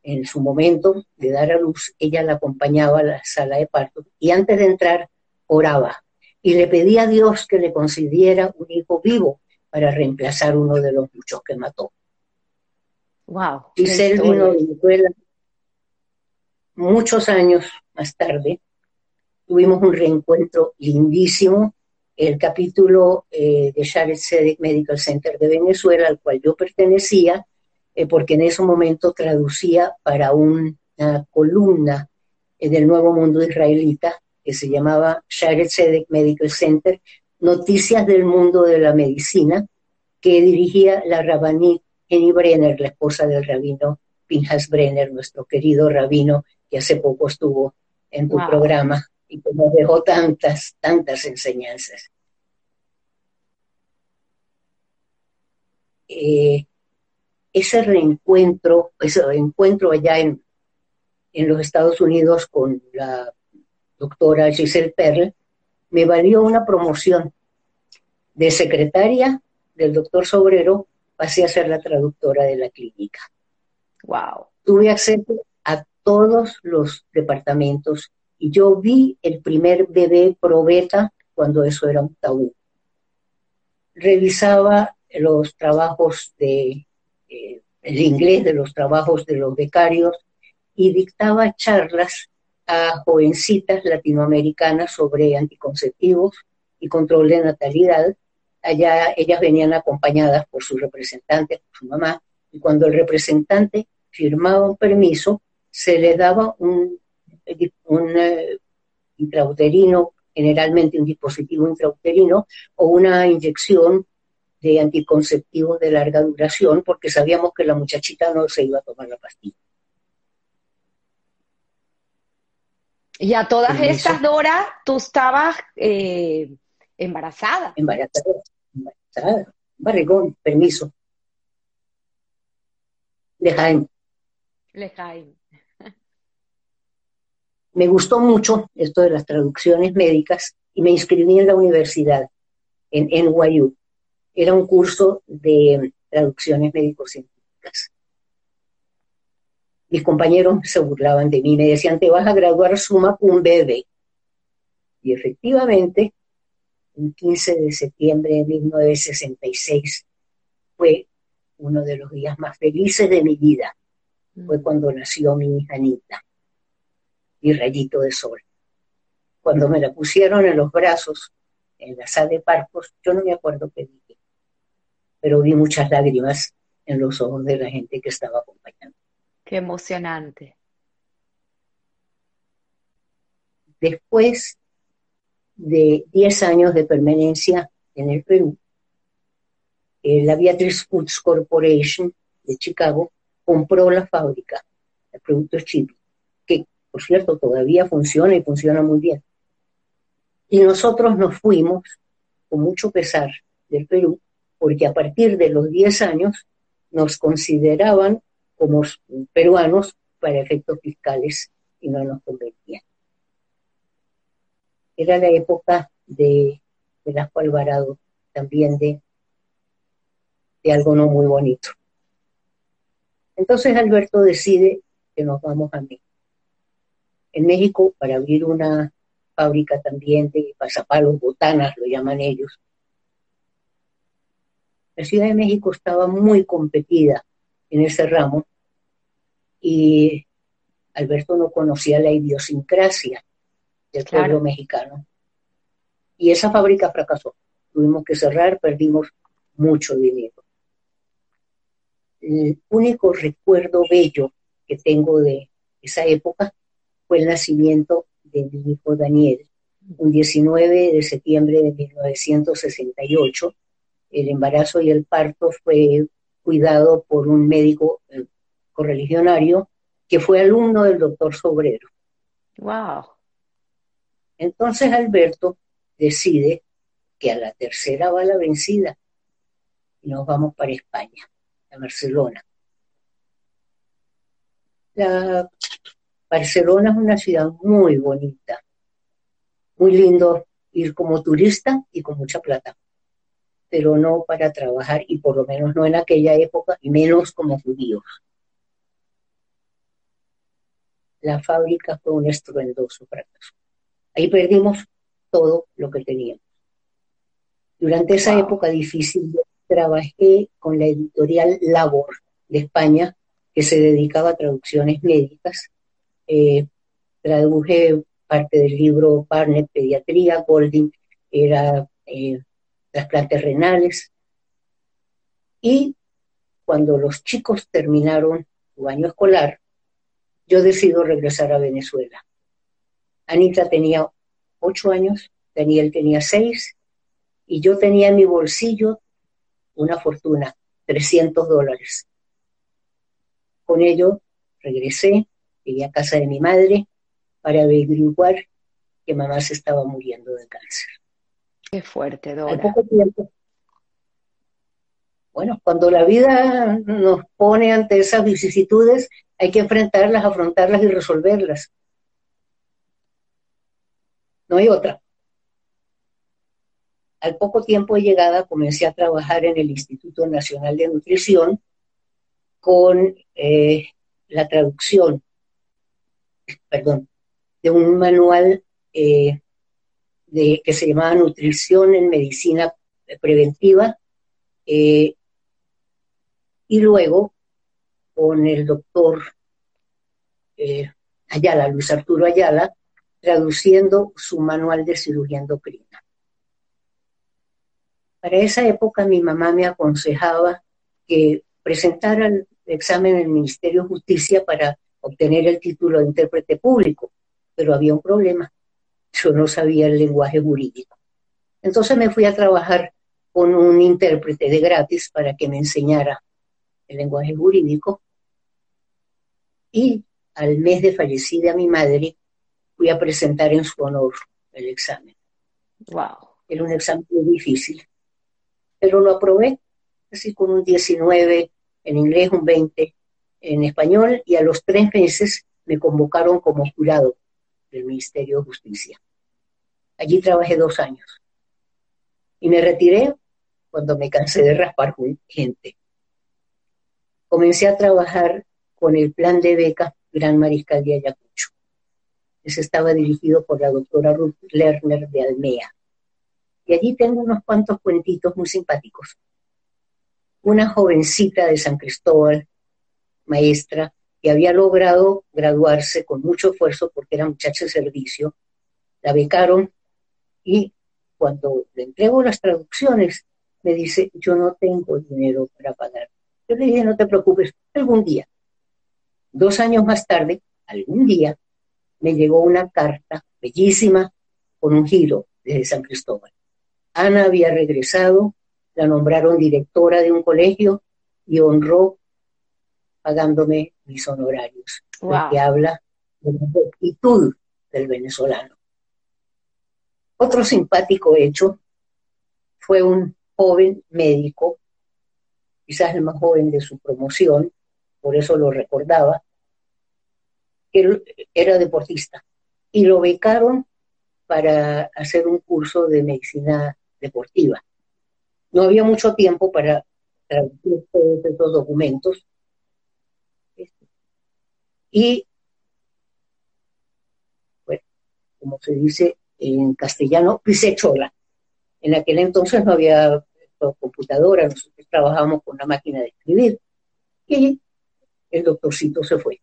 Speaker 2: en su momento de dar a luz, ella la acompañaba a la sala de parto y antes de entrar oraba y le pedía a Dios que le concediera un hijo vivo para reemplazar uno de los muchos que mató.
Speaker 1: Wow.
Speaker 2: Giselle vino de Venezuela muchos años más tarde. Tuvimos un reencuentro lindísimo. El capítulo eh, de Shared Sedek Medical Center de Venezuela, al cual yo pertenecía, eh, porque en ese momento traducía para una columna eh, del Nuevo Mundo Israelita que se llamaba Shared Sedek Medical Center, Noticias del Mundo de la Medicina, que dirigía la rabaní Jenny Brenner, la esposa del rabino Pinhas Brenner, nuestro querido rabino que hace poco estuvo en tu programa y que nos dejó tantas, tantas enseñanzas. Eh, ese reencuentro, ese encuentro allá en, en los Estados Unidos con la doctora Giselle Perle, me valió una promoción de secretaria del doctor Sobrero, pasé a ser la traductora de la clínica.
Speaker 1: Wow.
Speaker 2: Tuve acceso a todos los departamentos y yo vi el primer bebé probeta cuando eso era un tabú. Revisaba los trabajos de eh, el inglés de los trabajos de los becarios y dictaba charlas a jovencitas latinoamericanas sobre anticonceptivos y control de natalidad. Allá ellas venían acompañadas por sus representantes, por su mamá, y cuando el representante firmaba un permiso, se le daba un, un eh, intrauterino, generalmente un dispositivo intrauterino, o una inyección de anticonceptivos de larga duración, porque sabíamos que la muchachita no se iba a tomar la pastilla.
Speaker 1: Y a todas estas, Dora, tú estabas eh, embarazada.
Speaker 2: Embarazada, embarazada. Barrigón, permiso. Lejaim.
Speaker 1: Lejaim.
Speaker 2: Me gustó mucho esto de las traducciones médicas y me inscribí en la universidad, en NYU. Era un curso de traducciones médico-científicas mis compañeros se burlaban de mí, me decían, te vas a graduar suma cum bebé. Y efectivamente, el 15 de septiembre de 1966 fue uno de los días más felices de mi vida. Fue mm. cuando nació mi hija Anita, mi rayito de sol. Cuando me la pusieron en los brazos, en la sala de partos, yo no me acuerdo qué dije, pero vi muchas lágrimas en los ojos de la gente que estaba acompañando.
Speaker 1: Qué emocionante.
Speaker 2: Después de 10 años de permanencia en el Perú, eh, la Beatrice Foods Corporation de Chicago compró la fábrica de productos que por cierto todavía funciona y funciona muy bien. Y nosotros nos fuimos con mucho pesar del Perú, porque a partir de los 10 años nos consideraban como peruanos para efectos fiscales y no nos convenía. Era la época de, de Lasco Alvarado, también de, de algo no muy bonito. Entonces Alberto decide que nos vamos a México. En México, para abrir una fábrica también de pasapalos, botanas, lo llaman ellos. La Ciudad de México estaba muy competida en ese ramo y Alberto no conocía la idiosincrasia del pueblo mexicano. Y esa fábrica fracasó. Tuvimos que cerrar, perdimos mucho dinero. El único recuerdo bello que tengo de esa época fue el nacimiento de mi hijo Daniel, un 19 de septiembre de 1968. El embarazo y el parto fue cuidado por un médico eh, correligionario que fue alumno del doctor Sobrero.
Speaker 1: Wow.
Speaker 2: Entonces Alberto decide que a la tercera va la vencida y nos vamos para España, a Barcelona. La Barcelona es una ciudad muy bonita, muy lindo ir como turista y con mucha plata pero no para trabajar y por lo menos no en aquella época y menos como judíos. la fábrica fue un estruendoso fracaso. Ahí perdimos todo lo que teníamos. Durante esa época difícil trabajé con la editorial Labor de España, que se dedicaba a traducciones médicas. Eh, traduje parte del libro Partner Pediatría, Golding era eh, trasplantes renales. Y cuando los chicos terminaron su año escolar, yo decido regresar a Venezuela. Anita tenía ocho años, Daniel tenía seis, y yo tenía en mi bolsillo una fortuna, 300 dólares. Con ello regresé, llegué a casa de mi madre para averiguar que mamá se estaba muriendo de cáncer.
Speaker 1: Qué fuerte, Dora.
Speaker 2: Bueno, cuando la vida nos pone ante esas vicisitudes, hay que enfrentarlas, afrontarlas y resolverlas. No hay otra. Al poco tiempo de llegada comencé a trabajar en el Instituto Nacional de Nutrición con eh, la traducción, perdón, de un manual eh, de, que se llamaba Nutrición en Medicina Preventiva, eh, y luego con el doctor Ayala, Luis Arturo Ayala, traduciendo su manual de cirugía endocrina. Para esa época mi mamá me aconsejaba que presentara el examen en el Ministerio de Justicia para obtener el título de intérprete público, pero había un problema. Yo no sabía el lenguaje jurídico. Entonces me fui a trabajar con un intérprete de gratis para que me enseñara el lenguaje jurídico. Y al mes de fallecida mi madre, fui a presentar en su honor el examen.
Speaker 1: Wow.
Speaker 2: Era un examen muy difícil, pero lo aprobé, así con un 19 en inglés, un 20 en español, y a los tres meses me convocaron como jurado del Ministerio de Justicia. Allí trabajé dos años. Y me retiré cuando me cansé de raspar gente. Comencé a trabajar con el plan de beca Gran Mariscal de Ayacucho. Ese estaba dirigido por la doctora Ruth Lerner de Almea. Y allí tengo unos cuantos cuentitos muy simpáticos. Una jovencita de San Cristóbal, maestra, que había logrado graduarse con mucho esfuerzo porque era muchacha de servicio, la becaron y cuando le entrego las traducciones, me dice, yo no tengo dinero para pagar. Yo le dije, no te preocupes, algún día. Dos años más tarde, algún día, me llegó una carta bellísima con un giro desde San Cristóbal. Ana había regresado, la nombraron directora de un colegio y honró pagándome mis honorarios, lo que habla de la actitud del venezolano. Otro simpático hecho fue un joven médico, quizás el más joven de su promoción, por eso lo recordaba, era deportista y lo becaron para hacer un curso de medicina deportiva. No había mucho tiempo para traducir todos estos documentos. Y, bueno, como se dice en castellano, chola. En aquel entonces no había computadora, nosotros trabajábamos con una máquina de escribir. Y el doctorcito se fue.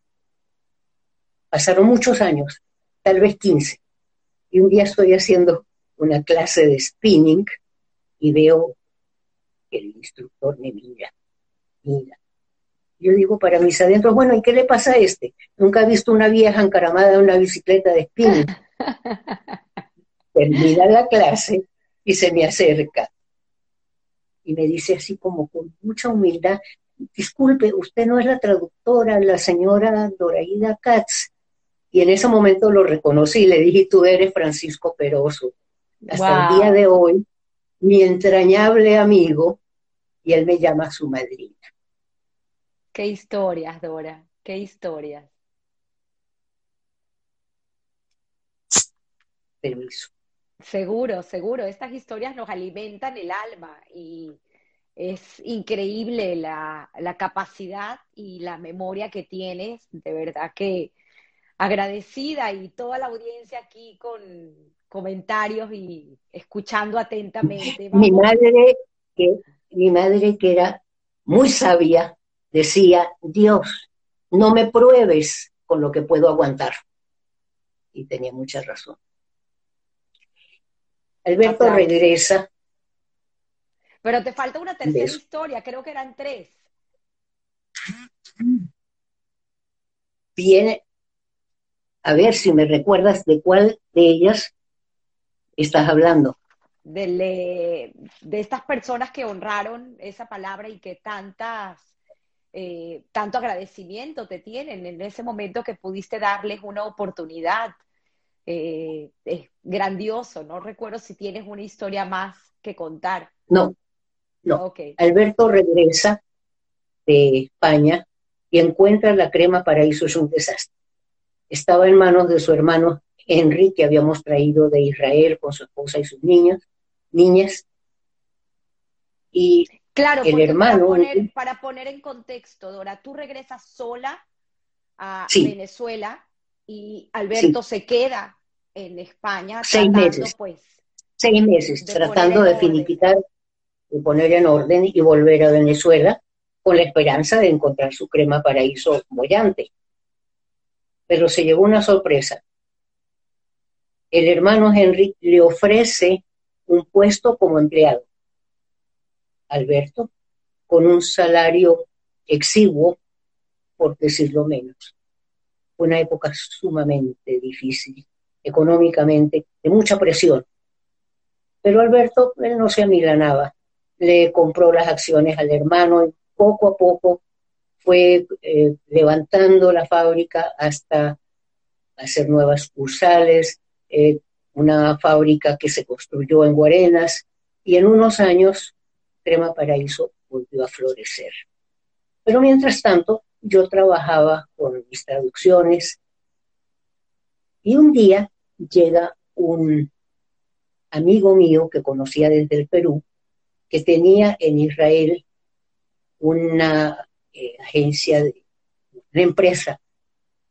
Speaker 2: Pasaron muchos años, tal vez 15, y un día estoy haciendo una clase de spinning y veo que el instructor me mira, mira. Yo digo para mis adentros, bueno, ¿y qué le pasa a este? Nunca he visto una vieja encaramada en una bicicleta de spinning. *laughs* Termina la clase y se me acerca y me dice así como con mucha humildad, disculpe, usted no es la traductora, la señora Doraida Katz. Y en ese momento lo reconocí y le dije, tú eres Francisco Peroso. Hasta el día de hoy, mi entrañable amigo, y él me llama su madrina.
Speaker 1: Qué historias, Dora, qué historias.
Speaker 2: Permiso.
Speaker 1: Seguro, seguro. Estas historias nos alimentan el alma y es increíble la, la capacidad y la memoria que tienes. De verdad que agradecida y toda la audiencia aquí con comentarios y escuchando atentamente.
Speaker 2: Mi madre, que, mi madre que era muy sabia, decía, Dios, no me pruebes con lo que puedo aguantar. Y tenía mucha razón. Alberto regresa.
Speaker 1: Pero te falta una tercera historia, creo que eran tres.
Speaker 2: Viene, a ver si me recuerdas de cuál de ellas estás hablando.
Speaker 1: De, de estas personas que honraron esa palabra y que tantas, eh, tanto agradecimiento te tienen en ese momento que pudiste darles una oportunidad. Eh, es grandioso, no recuerdo si tienes una historia más que contar.
Speaker 2: No, no. Alberto regresa de España y encuentra la crema paraíso es un desastre. Estaba en manos de su hermano Henry, que habíamos traído de Israel con su esposa y sus niños, niñas.
Speaker 1: Y claro, el hermano. Para poner, en contexto, Dora, tú regresas sola a Venezuela y Alberto se queda en España.
Speaker 2: Seis meses. Pues, Seis meses, tratando de finiquitar, de poner en orden y volver a Venezuela con la esperanza de encontrar su crema paraíso bollante. Pero se llevó una sorpresa. El hermano Henry le ofrece un puesto como empleado. Alberto, con un salario exiguo, por decirlo menos. Una época sumamente difícil, económicamente, de mucha presión. Pero Alberto, él no se amilanaba. Le compró las acciones al hermano y poco a poco fue eh, levantando la fábrica hasta hacer nuevas cursales, eh, una fábrica que se construyó en Guarenas y en unos años Crema Paraíso volvió a florecer. Pero mientras tanto, yo trabajaba con mis traducciones y un día llega un amigo mío que conocía desde el Perú, que tenía en Israel una eh, agencia, de, una empresa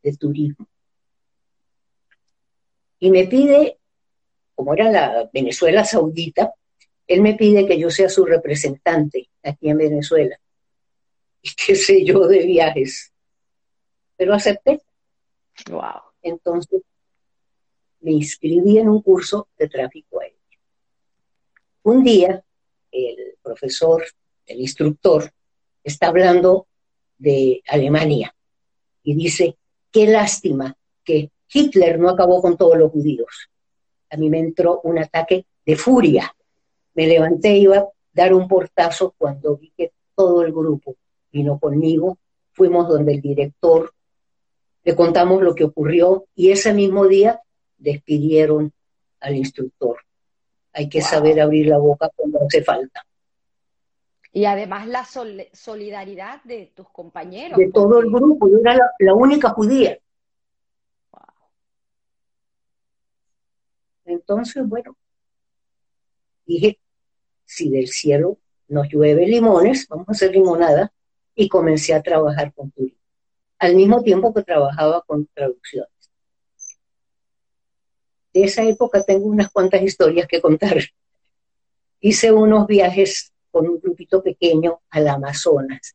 Speaker 2: de turismo. Y me pide, como era la Venezuela Saudita, él me pide que yo sea su representante aquí en Venezuela. *laughs* Y qué sé yo de viajes. Pero acepté.
Speaker 1: Wow.
Speaker 2: Entonces me inscribí en un curso de tráfico aéreo. Un día, el profesor, el instructor, está hablando de Alemania y dice, qué lástima que Hitler no acabó con todos los judíos. A mí me entró un ataque de furia. Me levanté y iba a dar un portazo cuando vi que todo el grupo vino conmigo. Fuimos donde el director, le contamos lo que ocurrió y ese mismo día despidieron al instructor. Hay que saber abrir la boca cuando hace falta.
Speaker 1: Y además la solidaridad de tus compañeros.
Speaker 2: De todo el grupo, yo era la, única judía. Entonces, bueno, dije, si del cielo nos llueve limones, vamos a hacer limonada, y comencé a trabajar con turismo, al mismo tiempo que trabajaba con traducciones. De esa época tengo unas cuantas historias que contar. *laughs* Hice unos viajes con un grupito pequeño al Amazonas.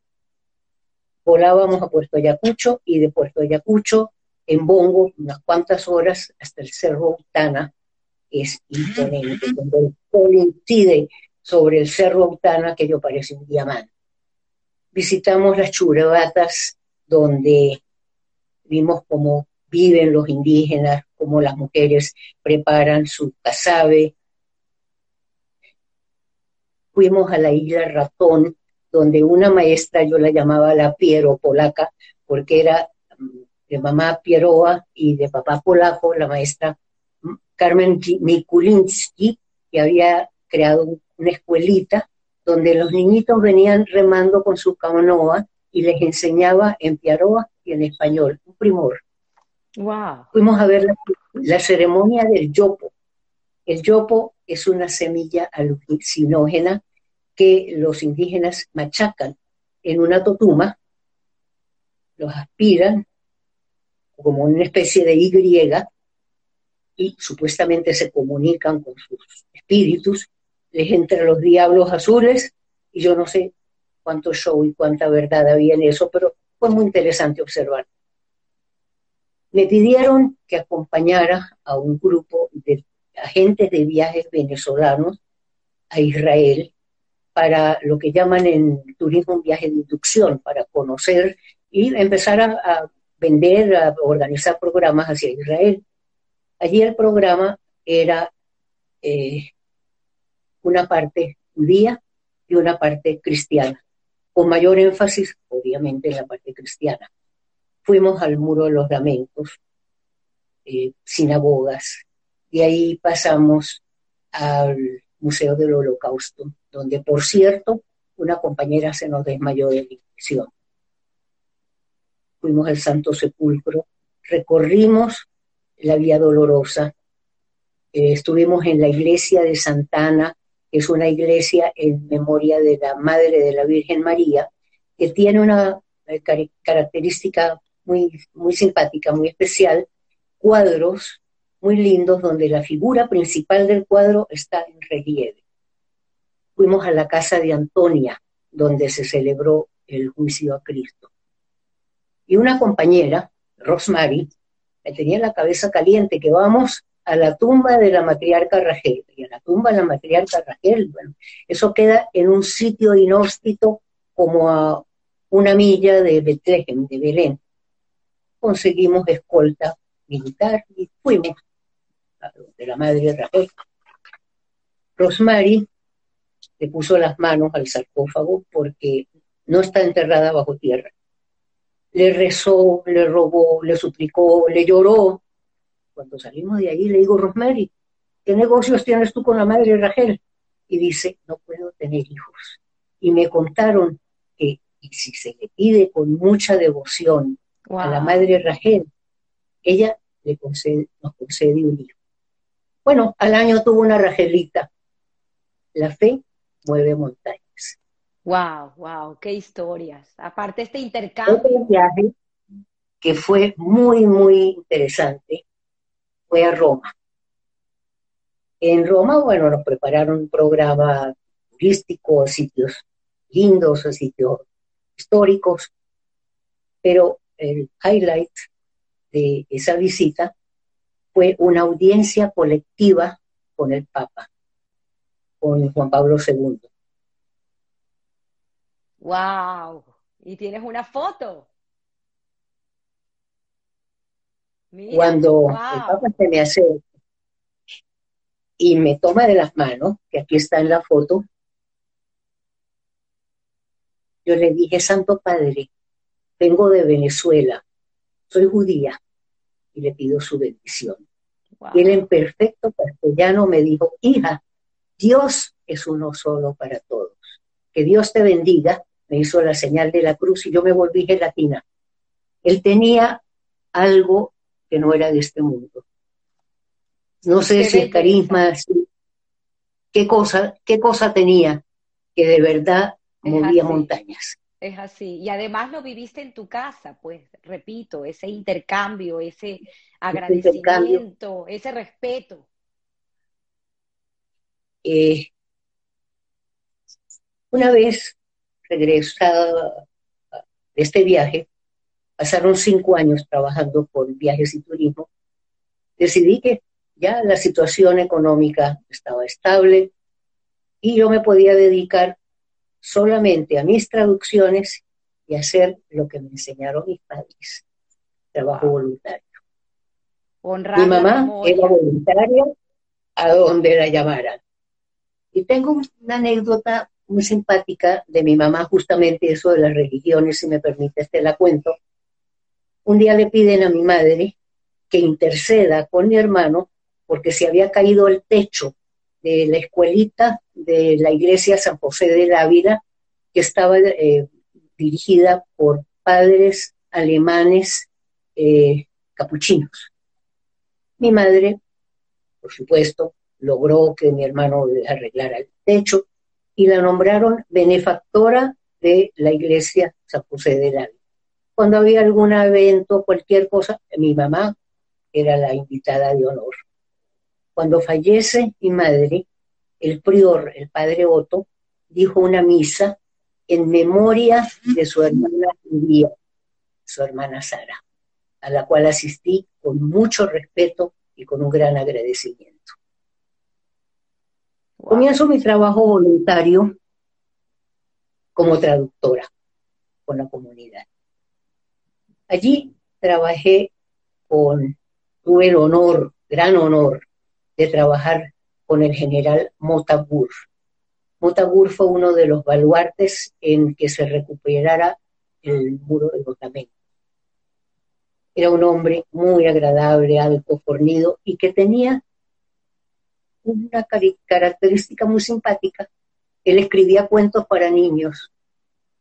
Speaker 2: Volábamos a Puerto Ayacucho y de Puerto Ayacucho en Bongo unas cuantas horas hasta el Cerro Utana, es imponente, cuando el sol incide sobre el Cerro Utana, aquello parece un diamante. Visitamos las churabatas, donde vimos cómo viven los indígenas, cómo las mujeres preparan su casabe, fuimos a la isla Ratón, donde una maestra, yo la llamaba la Piero polaca, porque era mm, de mamá Pieroa y de papá polaco, la maestra mm, Carmen Mikulinski, que había creado una escuelita donde los niñitos venían remando con su canoa y les enseñaba en Pieroa y en español, un primor.
Speaker 1: Wow.
Speaker 2: Fuimos a ver la, la ceremonia del yopo. El yopo es una semilla alucinógena que los indígenas machacan en una totuma, los aspiran como una especie de Y, y supuestamente se comunican con sus espíritus, les entran los diablos azules, y yo no sé cuánto show y cuánta verdad había en eso, pero fue muy interesante observar. Me pidieron que acompañara a un grupo de agentes de viajes venezolanos a Israel para lo que llaman en turismo un viaje de inducción, para conocer y empezar a, vender, a organizar programas hacia Israel. Allí el programa era eh, una parte judía y una parte cristiana, con mayor énfasis, obviamente, en la parte cristiana. Fuimos al Muro de los Lamentos, eh, sinagogas, y ahí pasamos al Museo del Holocausto, donde, por cierto, una compañera se nos desmayó de infección. Fuimos al Santo Sepulcro, recorrimos la Vía Dolorosa, eh, estuvimos en la iglesia de Santana, es una iglesia en memoria de la Madre de la Virgen María, que tiene una eh, característica muy, muy simpática, muy especial, cuadros muy lindos donde la figura principal del cuadro está en relieve. Fuimos a la casa de Antonia, donde se celebró el juicio a Cristo. Y una compañera, Rosemary, me tenía la cabeza caliente que vamos a la tumba de la matriarca Rachel. Y a la tumba de la matriarca Rachel, bueno, eso queda en un sitio inhóspito como a una milla de Betlehem, de Belén. Conseguimos escolta militar y fuimos de la madre Rafael. Rosemary le puso las manos al sarcófago porque no está enterrada bajo tierra. Le rezó, le robó, le suplicó, le lloró. Cuando salimos de allí le digo, Rosemary, ¿qué negocios tienes tú con la madre Rachel? Y dice, no puedo tener hijos. Y me contaron que si se le pide con mucha devoción a la madre Rachel, ella le concede, nos concede un hijo. Bueno, al año tuvo una Rajelita. La fe mueve montañas.
Speaker 1: Wow, wow, qué historias. Aparte este intercambio.
Speaker 2: Otro viaje que fue muy, muy interesante fue a Roma. En Roma, bueno, nos prepararon un programa turístico, sitios lindos, sitios históricos, pero el highlight de esa visita fue una audiencia colectiva con el Papa, con Juan Pablo II.
Speaker 1: ¡Wow! ¿Y tienes una foto?
Speaker 2: Cuando el Papa se me hace y me toma de las manos, que aquí está en la foto, yo le dije, Santo Padre, vengo de Venezuela, soy judía y le pido su bendición. Y él en perfecto castellano me dijo, hija, Dios es uno solo para todos. Que Dios te bendiga. Me hizo la señal de la cruz y yo me volví gelatina. Él tenía algo que no era de este mundo. No sé si es carisma, qué cosa, qué cosa tenía que de verdad movía montañas.
Speaker 1: Es así. Y además lo viviste en tu casa, pues, repito, ese intercambio, ese agradecimiento, ese respeto.
Speaker 2: Eh, una vez regresada de este viaje, pasaron cinco años trabajando con viajes y turismo, decidí que ya la situación económica estaba estable y yo me podía dedicar solamente a mis traducciones y hacer lo que me enseñaron mis padres, trabajo voluntario. Mi mamá era voluntaria a donde la llamaran. Y tengo una anécdota muy simpática de mi mamá, justamente eso de las religiones, si me permite, te la cuento. Un día le piden a mi madre que interceda con mi hermano porque se había caído el techo de la escuelita de la iglesia San José de Ávila, que estaba eh, dirigida por padres alemanes eh, capuchinos. Mi madre, por supuesto, logró que mi hermano arreglara el techo y la nombraron benefactora de la iglesia San José de Ávila. Cuando había algún evento, cualquier cosa, mi mamá era la invitada de honor. Cuando fallece mi madre, el prior, el padre Otto, dijo una misa en memoria de su hermana María, su hermana Sara, a la cual asistí con mucho respeto y con un gran agradecimiento. Comienzo mi trabajo voluntario como traductora con la comunidad. Allí trabajé con, tuve el honor, gran honor, de trabajar con el general Motabur. Motabur fue uno de los baluartes en que se recuperara el muro de Botamén. Era un hombre muy agradable, alto, fornido y que tenía una característica muy simpática. Él escribía cuentos para niños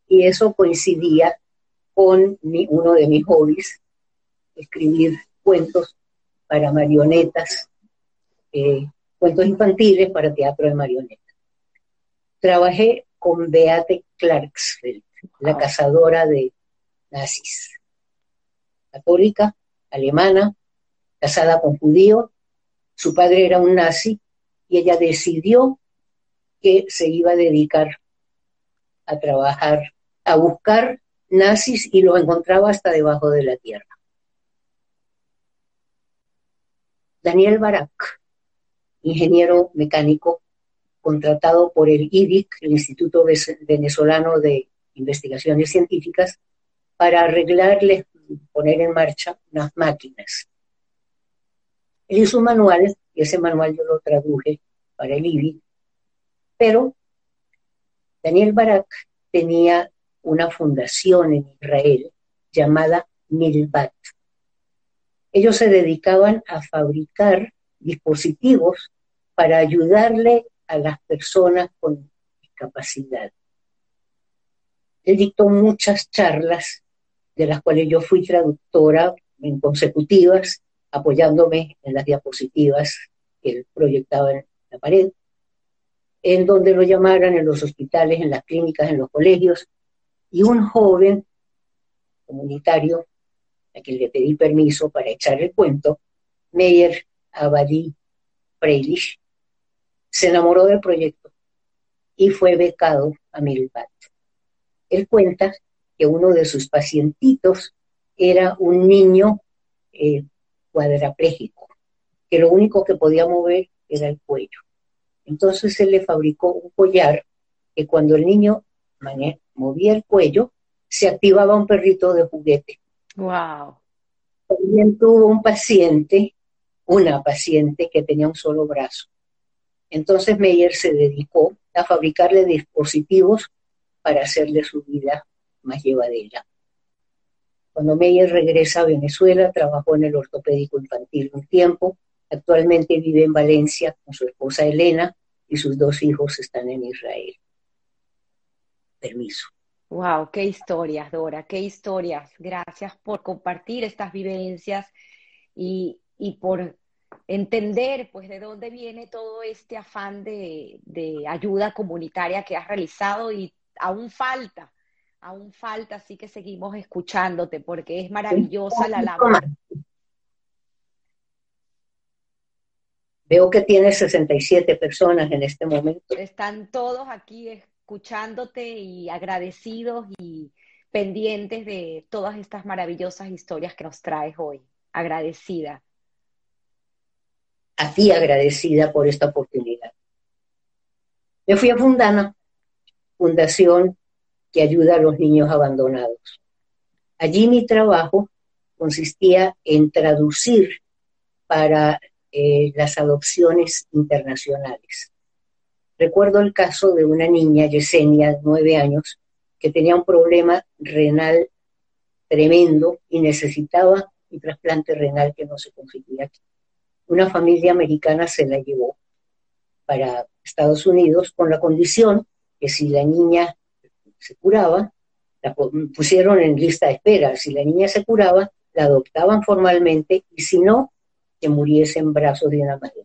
Speaker 2: y eso coincidía con uno de mis hobbies, escribir cuentos para marionetas, eh, cuentos infantiles para teatro de marionetas. Trabajé con Beate Clarksfeld, la cazadora de nazis, católica, alemana, casada con judío, su padre era un nazi y ella decidió que se iba a dedicar a trabajar, a buscar nazis y lo encontraba hasta debajo de la tierra. Daniel Barak, ingeniero mecánico contratado por el IDIC, el Instituto Venezolano de Investigaciones Científicas, para arreglarle, poner en marcha unas máquinas. Él hizo un manual, y ese manual yo lo traduje para el IDIC, pero Daniel Barak tenía una fundación en Israel llamada Milbat. Ellos se dedicaban a fabricar dispositivos para ayudarle a las personas con discapacidad. Él dictó muchas charlas, de las cuales yo fui traductora en consecutivas, apoyándome en las diapositivas que él proyectaba en la pared, en donde lo llamaran en los hospitales, en las clínicas, en los colegios, y un joven comunitario, a quien le pedí permiso para echar el cuento, Meyer Abadi Freilich, se enamoró del proyecto y fue becado a Milbat. Él cuenta que uno de sus pacientitos era un niño eh, cuadraplégico, que lo único que podía mover era el cuello. Entonces él le fabricó un collar que cuando el niño movía el cuello, se activaba un perrito de juguete.
Speaker 1: Wow.
Speaker 2: También tuvo un paciente, una paciente que tenía un solo brazo. Entonces Meyer se dedicó a fabricarle dispositivos para hacerle su vida más llevadera. Cuando Meyer regresa a Venezuela, trabajó en el ortopédico infantil un tiempo. Actualmente vive en Valencia con su esposa Elena y sus dos hijos están en Israel permiso.
Speaker 1: Wow, qué historias, Dora, qué historias. Gracias por compartir estas vivencias y, por entender pues de dónde viene todo este afán de, ayuda comunitaria que has realizado y aún falta, aún falta, así que seguimos escuchándote porque es maravillosa la labor.
Speaker 2: Veo que tienes 67 personas en este momento.
Speaker 1: Están todos aquí escuchándote y agradecidos y pendientes de todas estas maravillosas historias que nos traes hoy. Agradecida.
Speaker 2: A ti agradecida por esta oportunidad. Me fui a Fundana, fundación que ayuda a los niños abandonados. Allí mi trabajo consistía en traducir para eh, las adopciones internacionales. Recuerdo el caso de una niña, Yesenia, nueve años, que tenía un problema renal tremendo y necesitaba un trasplante renal que no se conseguía aquí. Una familia americana se la llevó para Estados Unidos con la condición que si la niña se curaba, la pusieron en lista de espera. Si la niña se curaba, la adoptaban formalmente y si no, que muriese en brazos de una madre.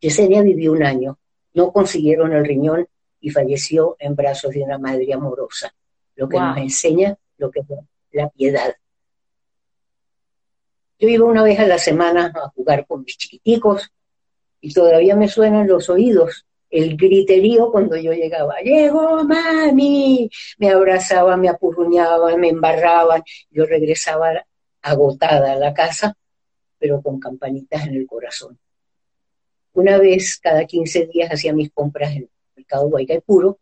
Speaker 2: Yesenia vivió un año no consiguieron el riñón y falleció en brazos de una madre amorosa, lo que nos enseña lo que es La Piedad. Yo iba una vez a la semana a jugar con mis chiquiticos y todavía me suenan los oídos el griterío cuando yo llegaba. Llegó mami, me abrazaba, me apurruñaban, me embarraban. Yo regresaba agotada a la casa, pero con campanitas en el corazón. Una vez cada 15 días hacía mis compras en el mercado Puro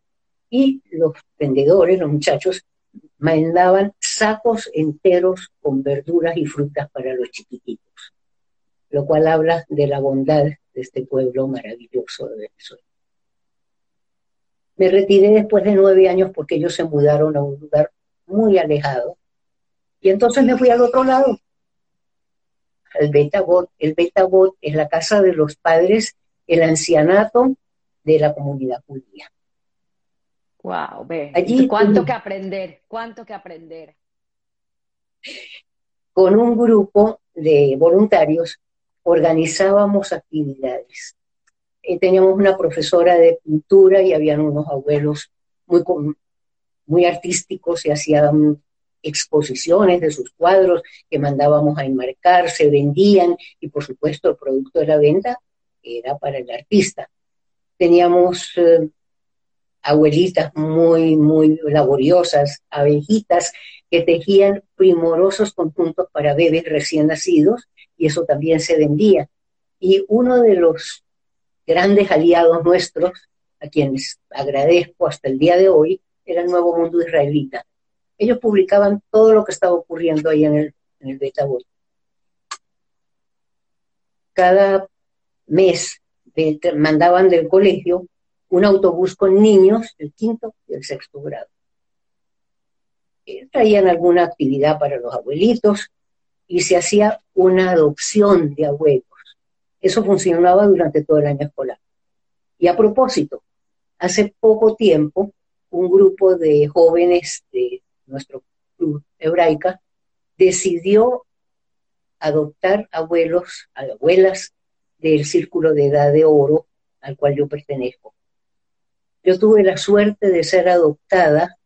Speaker 2: y los vendedores, los muchachos, mandaban sacos enteros con verduras y frutas para los chiquititos, lo cual habla de la bondad de este pueblo maravilloso de Venezuela. Me retiré después de nueve años porque ellos se mudaron a un lugar muy alejado y entonces me fui al otro lado, el Betabot. El Betabot es la casa de los padres, el ancianato de la comunidad judía.
Speaker 1: Wow, ve. Allí, cuánto que aprender, cuánto que aprender.
Speaker 2: Con un grupo de voluntarios organizábamos actividades. Eh, teníamos una profesora de pintura y habían unos abuelos muy, muy artísticos y hacían exposiciones de sus cuadros que mandábamos a enmarcar, se vendían y por supuesto el producto de la venta era para el artista. Teníamos eh, abuelitas muy, muy laboriosas, abejitas que tejían primorosos conjuntos para bebés recién nacidos y eso también se vendía. Y uno de los grandes aliados nuestros, a quienes agradezco hasta el día de hoy, era el Nuevo Mundo Israelita. Ellos publicaban todo lo que estaba ocurriendo ahí en el, en el Betabot. Cada mes mandaban del colegio un autobús con niños del quinto y el sexto grado. Eh, traían alguna actividad para los abuelitos y se hacía una adopción de abuelos. Eso funcionaba durante todo el año escolar. Y a propósito, hace poco tiempo, un grupo de jóvenes de nuestro club hebraica decidió adoptar abuelos, abuelas del círculo de edad de oro al cual yo pertenezco. Yo tuve la suerte de ser adoptada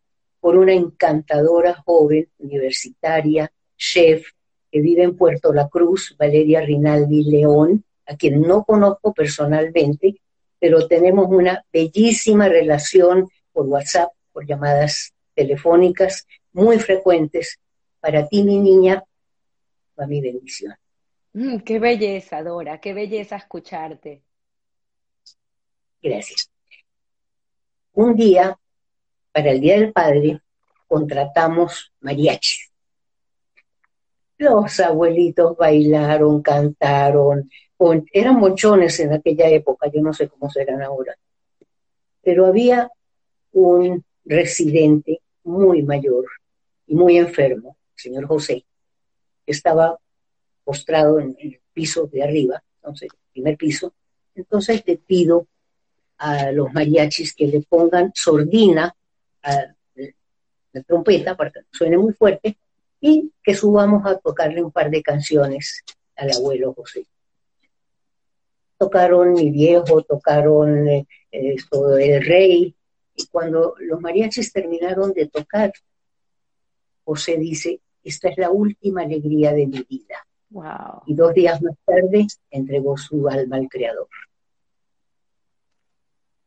Speaker 2: por una encantadora joven universitaria, chef, que vive en Puerto La Cruz, Valeria Rinaldi León, a quien no conozco personalmente, pero tenemos una bellísima relación por WhatsApp, por llamadas telefónicas muy frecuentes. Para ti, mi niña, va mi bendición.
Speaker 1: Mm, qué belleza, Dora, qué belleza escucharte.
Speaker 2: Gracias. Un día, para el Día del Padre, contratamos mariachis. Los abuelitos bailaron, cantaron, eran mochones en aquella época, yo no sé cómo serán ahora. Pero había un residente muy mayor y muy enfermo, el señor José, estaba postrado en el piso de arriba, entonces, primer piso. Entonces le pido a los mariachis que le pongan sordina a la trompeta para que suene muy fuerte y que subamos a tocarle un par de canciones al abuelo José. Tocaron Mi Viejo, tocaron eh, esto, El Rey, y cuando los mariachis terminaron de tocar, José dice, esta es la última alegría de mi vida. Y dos días más tarde entregó su alma al Creador.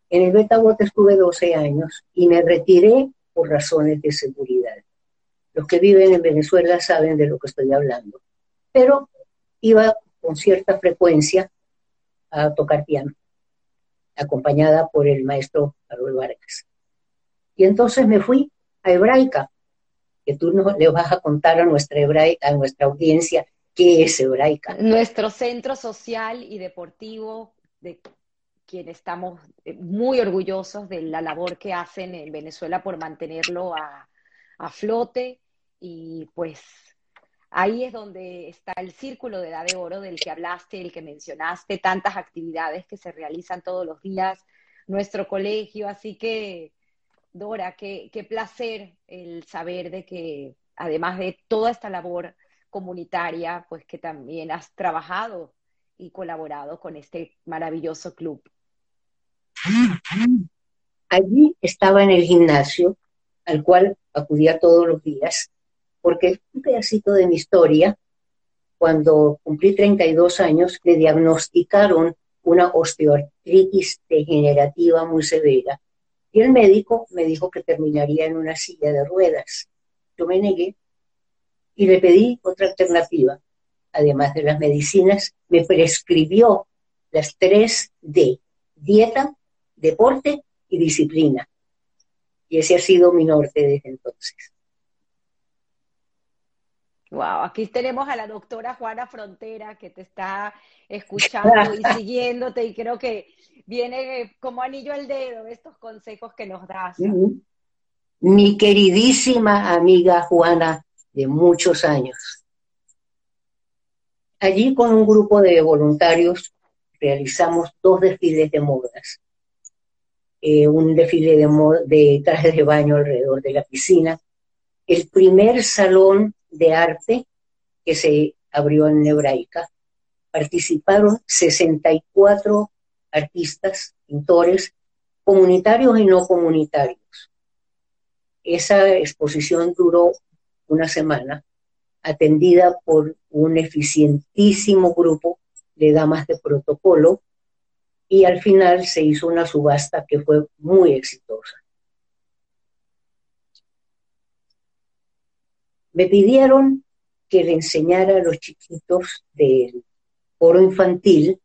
Speaker 2: En el Betabot estuve 12 años y me retiré por razones de seguridad. Los que viven en Venezuela saben de lo que estoy hablando. Pero iba con cierta frecuencia a tocar piano, acompañada por el maestro Carlos Vargas. Y entonces me fui a Hebraica, que tú no, le vas a contar a nuestra, hebraica, a nuestra audiencia qué es Hebraica.
Speaker 1: Nuestro centro social y deportivo de quien estamos eh, muy orgullosos de la labor que hacen en Venezuela por mantenerlo a, flote y pues ahí es donde está el círculo de edad de oro del que hablaste, el que mencionaste, tantas actividades que se realizan todos los días, nuestro colegio, así que Dora, qué, qué placer el saber de que además de toda esta labor comunitaria, pues que también has trabajado y colaborado con este maravilloso club.
Speaker 2: Allí estaba en el gimnasio, al cual acudía todos los días, porque un pedacito de mi historia, cuando cumplí 32 años, me diagnosticaron una osteoartritis degenerativa muy severa. Y el médico me dijo que terminaría en una silla de ruedas. Yo me negué y le pedí otra alternativa. Además de las medicinas, me prescribió las tres D, dieta, deporte y disciplina. Y ese ha sido mi norte desde entonces.
Speaker 1: Wow, aquí tenemos a la doctora Juana Frontera que te está escuchando y *laughs* siguiéndote y creo que viene como anillo al dedo estos consejos que nos das.
Speaker 2: Mi queridísima amiga Juana de muchos años. Allí con un grupo de voluntarios realizamos dos desfiles de modas. Eh, un desfile de, de trajes de baño alrededor de la piscina, el primer salón de arte que se abrió en Hebraica. Participaron 64 artistas, pintores, comunitarios y no comunitarios. Esa exposición duró una semana, atendida por un eficientísimo grupo de damas de protocolo, y al final se hizo una subasta que fue muy exitosa. Me pidieron que le enseñara a los chiquitos del coro infantil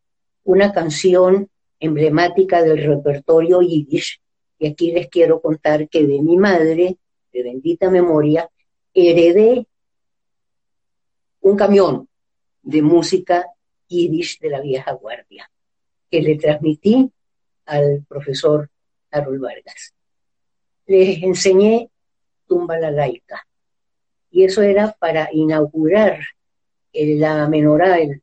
Speaker 2: una canción emblemática del repertorio yiddish, y aquí les quiero contar que de mi madre, de bendita memoria, heredé un camión de música yiddish de la vieja guardia, que le transmití al profesor Harold Vargas. Les enseñé Tumba la Laica, y eso era para inaugurar la menorá, el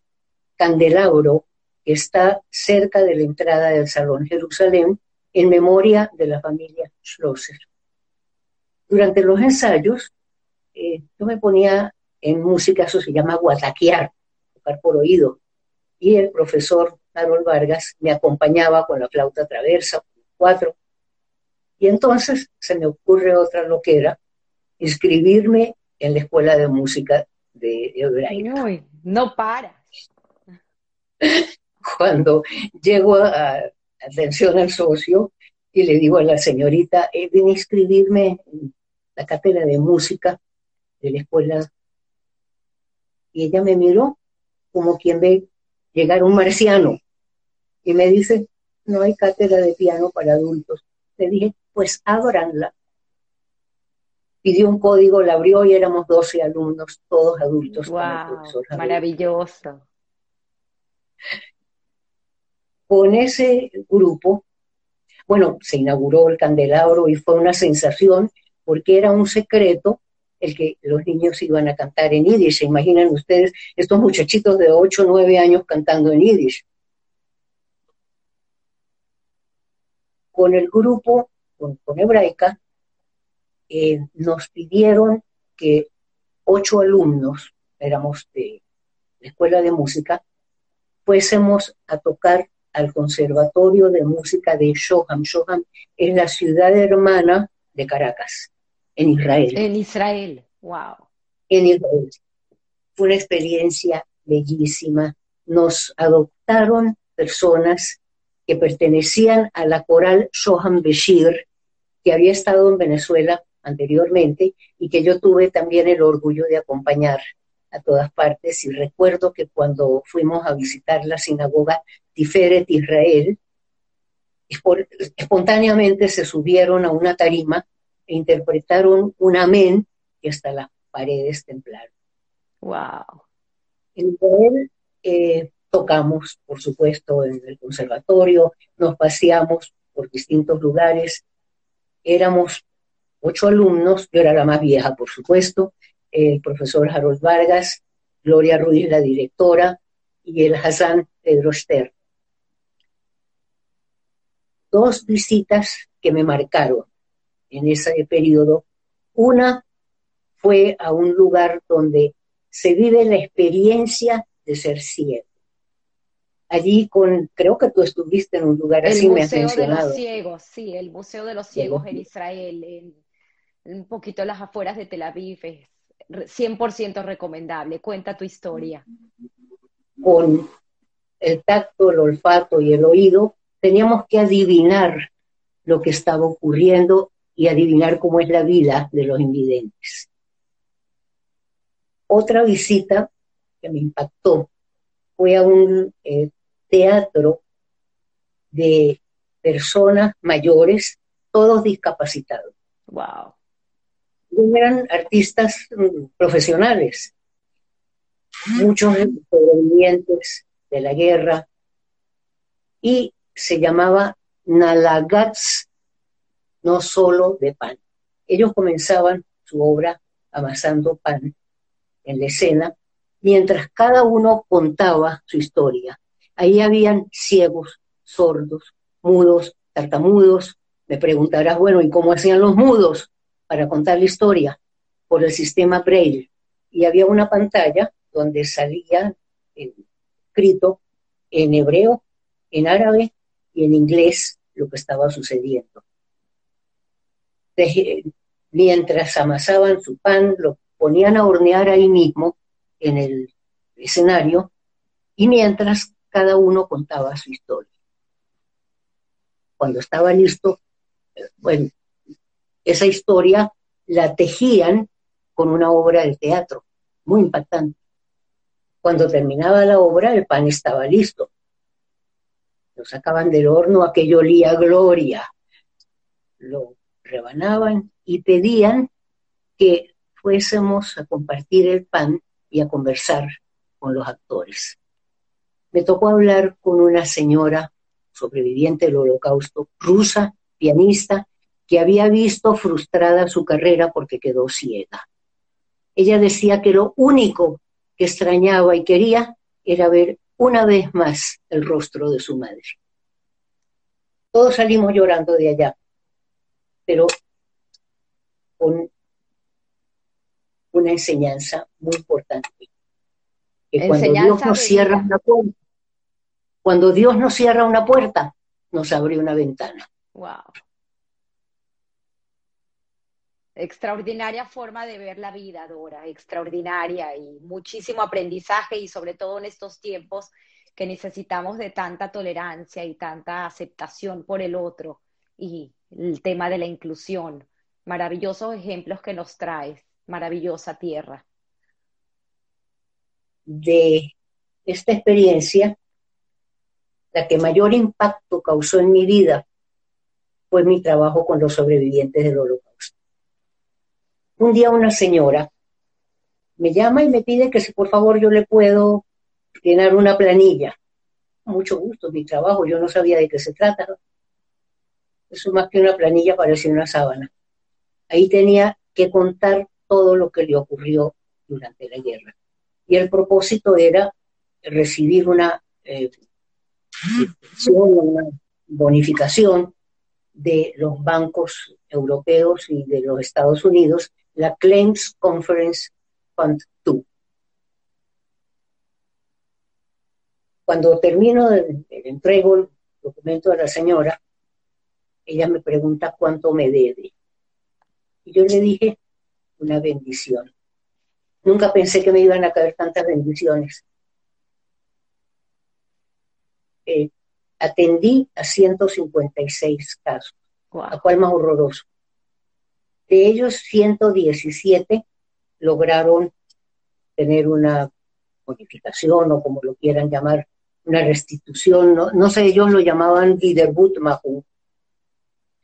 Speaker 2: candelabro que está cerca de la entrada del Salón Jerusalén, en memoria de la familia Schlosser. Durante los ensayos, eh, yo me ponía en música, eso se llama guataquear, tocar por oído, y el profesor Harold Vargas me acompañaba con la flauta traversa, cuatro, y entonces se me ocurre otra loquera, inscribirme en la escuela de música de Hebraica.
Speaker 1: No, para. *laughs*
Speaker 2: Cuando llego a, atención al socio y le digo a la señorita, eh, vine a inscribirme en la cátedra de música de la escuela. Y ella me miró como quien ve llegar un marciano y me dice, no hay cátedra de piano para adultos. Le dije, pues ábranla pidió un código, la abrió y éramos 12 alumnos, todos adultos.
Speaker 1: Wow, maravilloso.
Speaker 2: Con ese grupo, bueno, se inauguró el candelabro y fue una sensación porque era un secreto el que los niños iban a cantar en Yiddish. ¿Se imaginan ustedes estos muchachitos de 8 o 9 años cantando en Yiddish? Con el grupo, con, con hebraica, eh, nos pidieron que ocho alumnos, éramos de la escuela de música, fuésemos a tocar al Conservatorio de Música de Shoham. Shoham es la ciudad hermana de Caracas, en Israel.
Speaker 1: En Israel, wow.
Speaker 2: En Israel. Fue una experiencia bellísima. Nos adoptaron personas que pertenecían a la coral Shoham Beshir, que había estado en Venezuela anteriormente y que yo tuve también el orgullo de acompañar a todas partes. Y recuerdo que cuando fuimos a visitar la sinagoga Tiferet Israel, espontáneamente se subieron a una tarima e interpretaron un amén que hasta las paredes templaron.
Speaker 1: ¡Wow!
Speaker 2: En Israel eh, tocamos, por supuesto, en el conservatorio, nos paseamos por distintos lugares, éramos ocho alumnos, yo era la más vieja, por supuesto, el profesor Harold Vargas, Gloria Ruiz, la directora, y el Hassan Pedro Ster. Dos visitas que me marcaron en ese periodo. Una fue a un lugar donde se vive la experiencia de ser ciego. Allí con, creo que tú estuviste en un lugar así,
Speaker 1: me has mencionado. El Museo de los Ciegos, sí, el Museo de los Ciegos en Israel, en un poquito las afueras de Tel Aviv, es 100% recomendable. Cuenta tu historia.
Speaker 2: Con el tacto, el olfato y el oído, teníamos que adivinar lo que estaba ocurriendo y adivinar cómo es la vida de los invidentes. Otra visita que me impactó fue a un eh, teatro de personas mayores, todos discapacitados.
Speaker 1: Wow.
Speaker 2: Eran artistas mm, profesionales, muchos sobrevivientes de la guerra, y se llamaba Nalagats, no solo de pan. Ellos comenzaban su obra amasando pan en la escena, mientras cada uno contaba su historia. Ahí habían ciegos, sordos, mudos, tartamudos. Me preguntarás, bueno, ¿y cómo hacían los mudos para contar la historia? Por el sistema Braille. Y había una pantalla donde salía escrito en hebreo, en árabe y en inglés lo que estaba sucediendo. Mientras amasaban su pan, lo ponían a hornear ahí mismo en el escenario y mientras cada uno contaba su historia. Cuando estaba listo, bueno, esa historia la tejían con una obra de teatro, muy impactante. Cuando terminaba la obra, el pan estaba listo. Lo sacaban del horno, aquello olía gloria. Lo rebanaban y pedían que fuésemos a compartir el pan y a conversar con los actores. Me tocó hablar con una señora sobreviviente del holocausto, rusa, pianista, que había visto frustrada su carrera porque quedó ciega. Ella decía que lo único que extrañaba y quería era ver una vez más el rostro de su madre. Todos salimos llorando de allá, pero con una enseñanza muy importante. Que cuando Dios nos cierra una puerta, cuando Dios nos cierra una puerta, nos abre una ventana.
Speaker 1: Wow. Extraordinaria forma de ver la vida, Dora, extraordinaria y muchísimo aprendizaje y sobre todo en estos tiempos que necesitamos de tanta tolerancia y tanta aceptación por el otro y el tema de la inclusión. Maravillosos ejemplos que nos traes maravillosa tierra.
Speaker 2: De esta experiencia, la que mayor impacto causó en mi vida fue mi trabajo con los sobrevivientes del holocausto. Un día una señora me llama y me pide que si por favor yo le puedo llenar una planilla. Mucho gusto, mi trabajo, yo no sabía de qué se trata. Eso más que una planilla parecía una sábana. Ahí tenía que contar todo lo que le ocurrió durante la guerra. Y el propósito era recibir una, eh, una bonificación de los bancos europeos y de los Estados Unidos, la Claims Conference Fund 2. Cuando termino, de, entrego el documento a la señora, ella me pregunta cuánto me debe. Y yo le dije una bendición. Nunca pensé que me iban a caer tantas bendiciones. Eh, atendí a 156 casos, a cuál más horroroso. De ellos, 117 lograron tener una modificación o como lo quieran llamar, una restitución. No, sé, ellos lo llamaban Wiedergutmachung,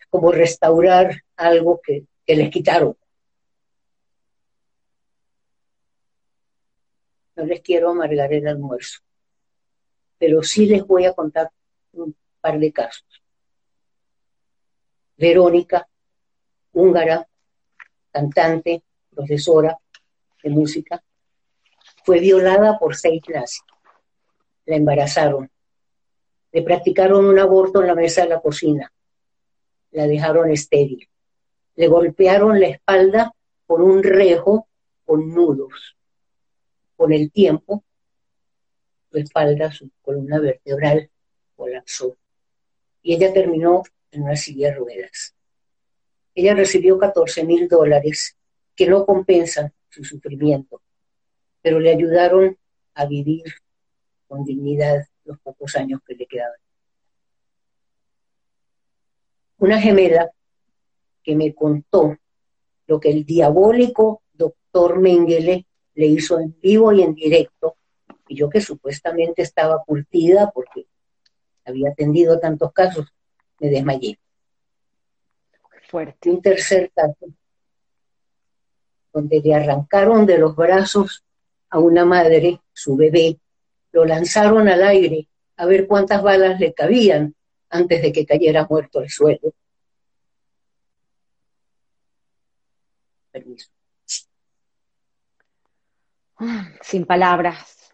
Speaker 2: como restaurar algo que, que les quitaron. no les quiero amargar el almuerzo, pero sí les voy a contar un par de casos. Verónica, húngara, cantante, profesora de música, fue violada por seis nazis. La embarazaron. Le practicaron un aborto en la mesa de la cocina. La dejaron estéril. Le golpearon la espalda con un rejo con nudos con el tiempo, su espalda, su columna vertebral colapsó y ella terminó en una silla de ruedas. Ella recibió 14 mil dólares que no compensan su sufrimiento, pero le ayudaron a vivir con dignidad los pocos años que le quedaban. Una gemela que me contó lo que el diabólico doctor Mengele le hizo en vivo y en directo, y yo que supuestamente estaba curtida porque había atendido tantos casos, me desmayé.
Speaker 1: Fuerte.
Speaker 2: Un tercer caso, donde le arrancaron de los brazos a una madre, su bebé, lo lanzaron al aire a ver cuántas balas le cabían antes de que cayera muerto al suelo. Permiso. *sighs*
Speaker 1: Sin palabras.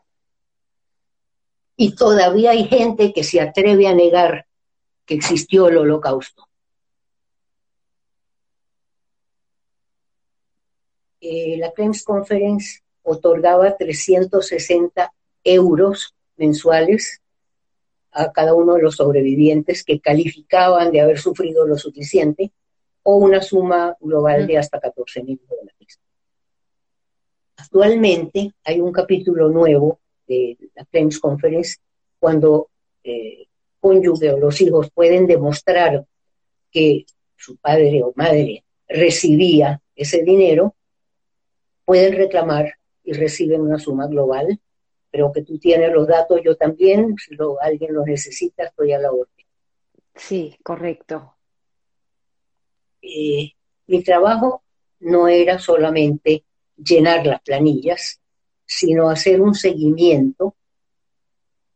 Speaker 2: Y todavía hay gente que se atreve a negar que existió el holocausto. Eh, la Claims Conference otorgaba 360 euros mensuales a cada uno de los sobrevivientes que calificaban de haber sufrido lo suficiente o una suma global de hasta 14 mil dólares. Actualmente hay un capítulo nuevo de la Claims Conference cuando eh, cónyuge o los hijos pueden demostrar que su padre o madre recibía ese dinero, pueden reclamar y reciben una suma global, pero que tú tienes los datos, yo también, si alguien los necesita, estoy a la orden.
Speaker 1: Sí, correcto.
Speaker 2: Eh, mi trabajo no era solamente llenar las planillas, sino hacer un seguimiento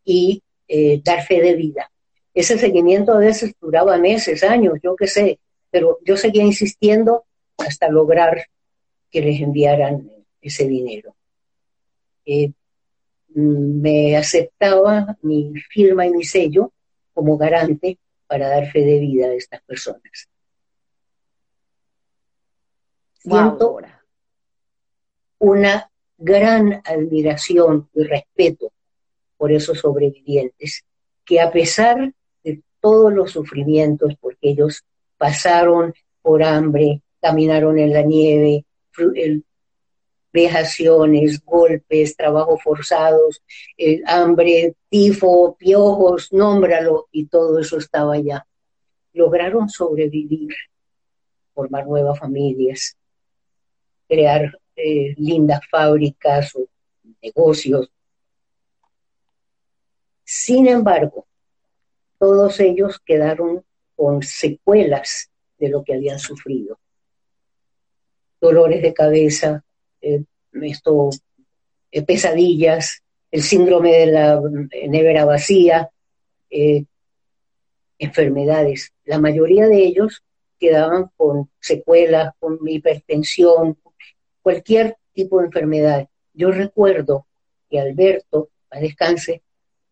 Speaker 2: y eh, dar fe de vida. Ese seguimiento a veces duraba meses, años, yo qué sé, pero yo seguía insistiendo hasta lograr que les enviaran ese dinero. Eh, me aceptaba mi firma y mi sello como garante para dar fe de vida a estas personas. Siento una gran admiración y respeto por esos sobrevivientes que a pesar todos los sufrimientos, porque ellos pasaron por hambre, caminaron en la nieve, vejaciones, golpes, trabajos forzados, hambre, tifo, piojos, nómbralo, y todo eso estaba allá. Lograron sobrevivir, formar nuevas familias, crear eh, lindas fábricas o negocios. Sin embargo, todos ellos quedaron con secuelas de lo que habían sufrido. Dolores de cabeza, eh, esto, eh, pesadillas, el síndrome de la nevera vacía, eh, enfermedades. La mayoría de ellos quedaban con secuelas, con hipertensión, cualquier tipo de enfermedad. Yo recuerdo que Alberto, a descanse,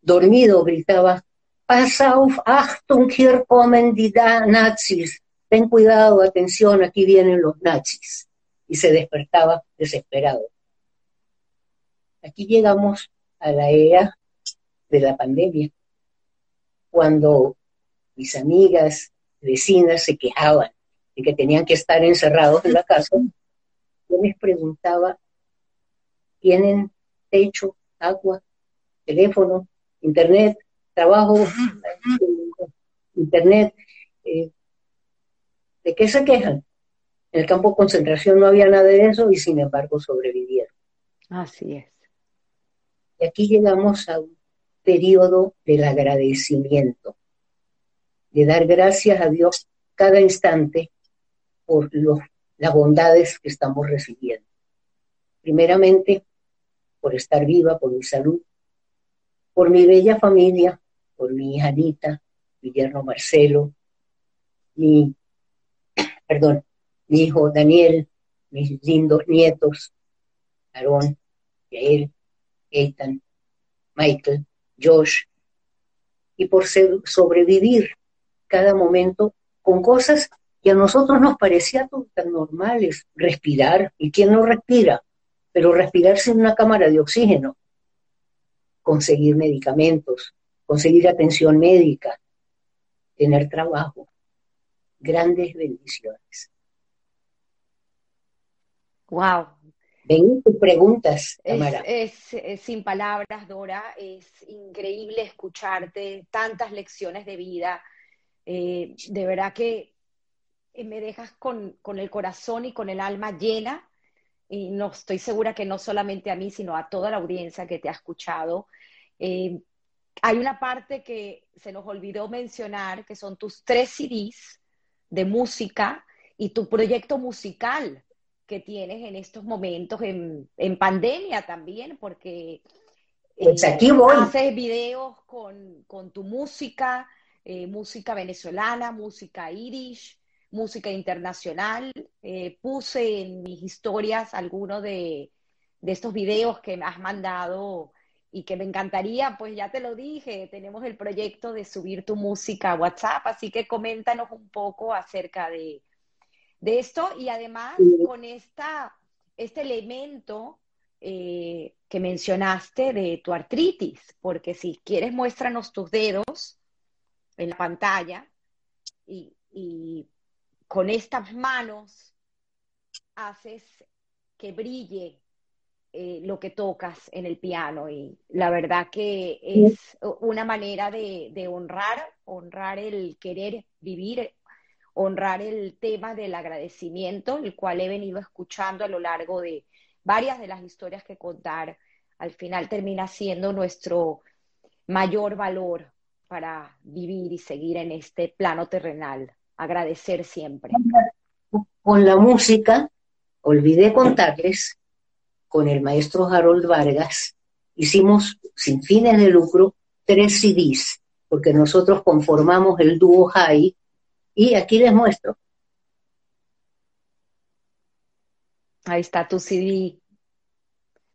Speaker 2: dormido gritaba, Pass auf, Achtung, hier kommen die Nazis. Ten cuidado, atención, aquí vienen los nazis. Y se despertaba desesperado. Aquí llegamos a la era de la pandemia, cuando mis amigas, vecinas se quejaban de que tenían que estar encerrados en la casa. Yo les preguntaba, ¿tienen techo, agua, teléfono, internet? trabajo, internet. Eh, ¿De qué se quejan? En el campo de concentración no había nada de eso y sin embargo sobrevivieron.
Speaker 1: Así es.
Speaker 2: Y aquí llegamos a un periodo del agradecimiento, de dar gracias a Dios cada instante por las bondades que estamos recibiendo. Primeramente, por estar viva, por mi salud, por mi bella familia, por mi hija Anita, mi yerno Marcelo, mi, perdón, mi hijo Daniel, mis lindos nietos, Aarón, Yael, Eitan, Michael, Josh, y por sobrevivir cada momento con cosas que a nosotros nos parecían tan normales, respirar, ¿y quién no respira? Pero respirar sin una cámara de oxígeno, conseguir medicamentos, conseguir atención médica, tener trabajo. Grandes bendiciones.
Speaker 1: Wow.
Speaker 2: Ven tus preguntas,
Speaker 1: Es, es, sin palabras, Dora. Es increíble escucharte, tantas lecciones de vida. Eh, de verdad que me dejas con, con, el corazón y con el alma llena. Y no estoy segura que no solamente a mí, sino a toda la audiencia que te ha escuchado. Eh, hay una parte que se nos olvidó mencionar, que son tus tres CDs de música y tu proyecto musical que tienes en estos momentos en, pandemia también, porque
Speaker 2: eh, aquí voy.
Speaker 1: haces videos con, tu música, eh, música venezolana, música irish, música internacional. Eh, puse en mis historias algunos de, de estos videos que me has mandado y que me encantaría, pues ya te lo dije, tenemos el proyecto de subir tu música a WhatsApp, así que coméntanos un poco acerca de, de esto y además con esta, este elemento eh, que mencionaste de tu artritis, porque si quieres muéstranos tus dedos en la pantalla y, y con estas manos haces que brille eh, lo que tocas en el piano. Y la verdad que es una manera de, honrar, honrar el querer vivir, honrar el tema del agradecimiento, el cual he venido escuchando a lo largo de varias de las historias que contar. Al final termina siendo nuestro mayor valor para vivir y seguir en este plano terrenal. Agradecer siempre.
Speaker 2: Con la música, olvidé contarles con el maestro Harold Vargas, hicimos sin fines de lucro tres CDs, porque nosotros conformamos el dúo High, y aquí les muestro.
Speaker 1: Ahí está tu CD.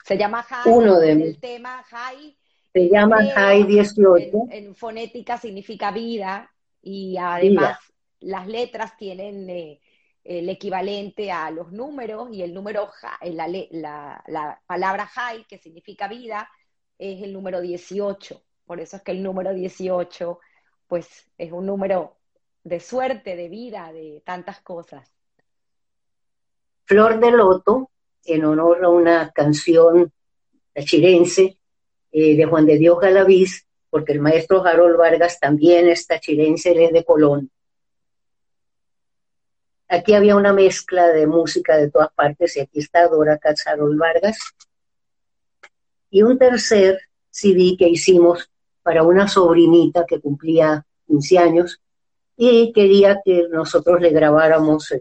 Speaker 1: Se llama High.
Speaker 2: Uno de
Speaker 1: el tema High.
Speaker 2: Se llama High 18.
Speaker 1: En, fonética significa vida y además las letras tienen eh, el equivalente a los números y el número, eh, la, la, la palabra high, que significa vida, es el número 18. Por eso es que el número 18, pues, es un número de suerte, de vida, de tantas cosas.
Speaker 2: Flor de Loto, en honor a una canción chirense eh, de Juan de Dios Galaviz, porque el maestro Harold Vargas también es tachirense, él es de Colón. Aquí había una mezcla de música de todas partes y aquí está Dora Cazarol Vargas. Y un tercer CD que hicimos para una sobrinita que cumplía 15 años y quería que nosotros le grabáramos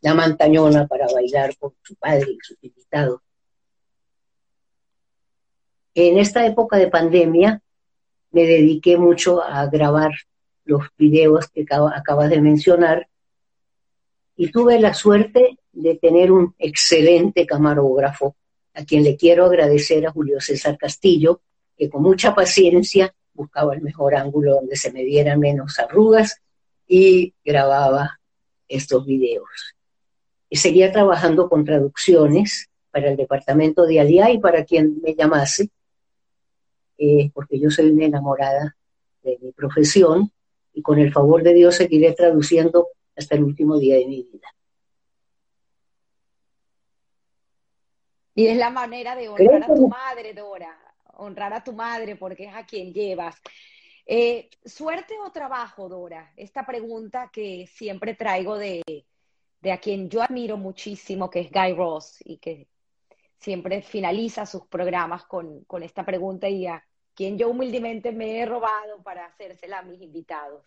Speaker 2: la mantañona para bailar con su padre y sus invitados. En esta época de pandemia me dediqué mucho a grabar los videos que acabas de mencionar y tuve la suerte de tener un excelente camarógrafo, a quien le quiero agradecer a Julio César Castillo, que con mucha paciencia buscaba el mejor ángulo donde se me dieran menos arrugas y grababa estos videos. Y seguía trabajando con traducciones para el departamento de Aliá y para quien me llamase, eh, porque yo soy una enamorada de mi profesión y con el favor de Dios seguiré traduciendo hasta el último día de mi vida.
Speaker 1: Y es la manera de honrar a tu madre, Dora, honrar a tu madre porque es a quien llevas. Eh, ¿Suerte o trabajo, Dora? Esta pregunta que siempre traigo de, de a quien yo admiro muchísimo, que es Guy Ross, y que siempre finaliza sus programas con, con esta pregunta y a quien yo humildemente me he robado para hacérsela a mis invitados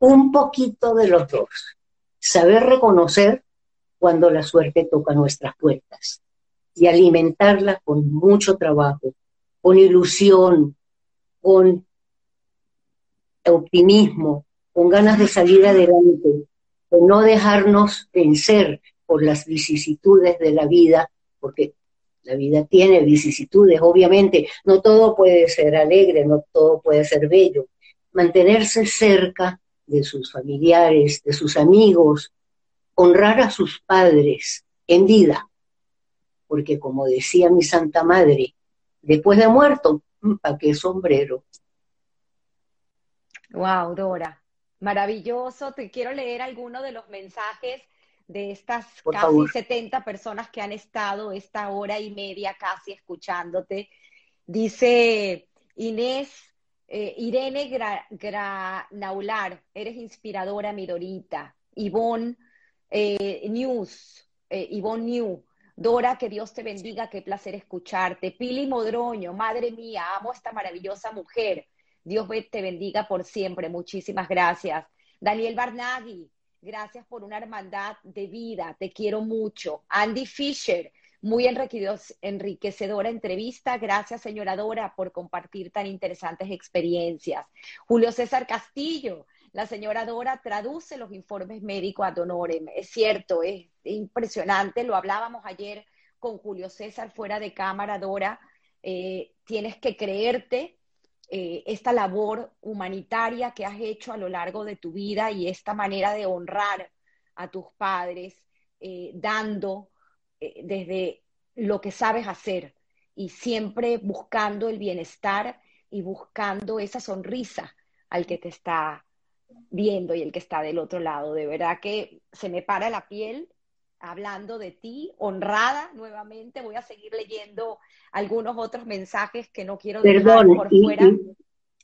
Speaker 2: un poquito de los dos. Saber reconocer cuando la suerte toca nuestras puertas y alimentarla con mucho trabajo, con ilusión, con optimismo, con ganas de salir adelante, con no dejarnos vencer por las vicisitudes de la vida, porque la vida tiene vicisitudes, obviamente, no todo puede ser alegre, no todo puede ser bello. Mantenerse cerca de sus familiares, de sus amigos, honrar a sus padres en vida, porque como decía mi Santa Madre, después de muerto, ¿para qué sombrero?
Speaker 1: Wow, Dora, maravilloso. Te quiero leer algunos de los mensajes de estas casi 70 personas que han estado esta hora y media casi escuchándote. Dice Inés, eh, Irene Granaular, eres inspiradora, mi Dorita. Ivonne eh, News, eh, Ivonne New, Dora, que Dios te bendiga, qué placer escucharte. Pili Modroño, madre mía, amo a esta maravillosa mujer. Dios te bendiga por siempre, muchísimas gracias. Daniel Barnaghi, gracias por una hermandad de vida, te quiero mucho. Andy Fisher, muy enriquecedora entrevista. Gracias, señora Dora, por compartir tan interesantes experiencias. Julio César Castillo, la señora Dora traduce los informes médicos a honorem. Es cierto, es impresionante. Lo hablábamos ayer con Julio César fuera de cámara, Dora. Eh, tienes que creerte eh, esta labor humanitaria que has hecho a lo largo de tu vida y esta manera de honrar a tus padres, eh, dando desde lo que sabes hacer y siempre buscando el bienestar y buscando esa sonrisa al que te está viendo y el que está del otro lado. De verdad que se me para la piel hablando de ti, honrada nuevamente. Voy a seguir leyendo algunos otros mensajes que no quiero dejar por fuera.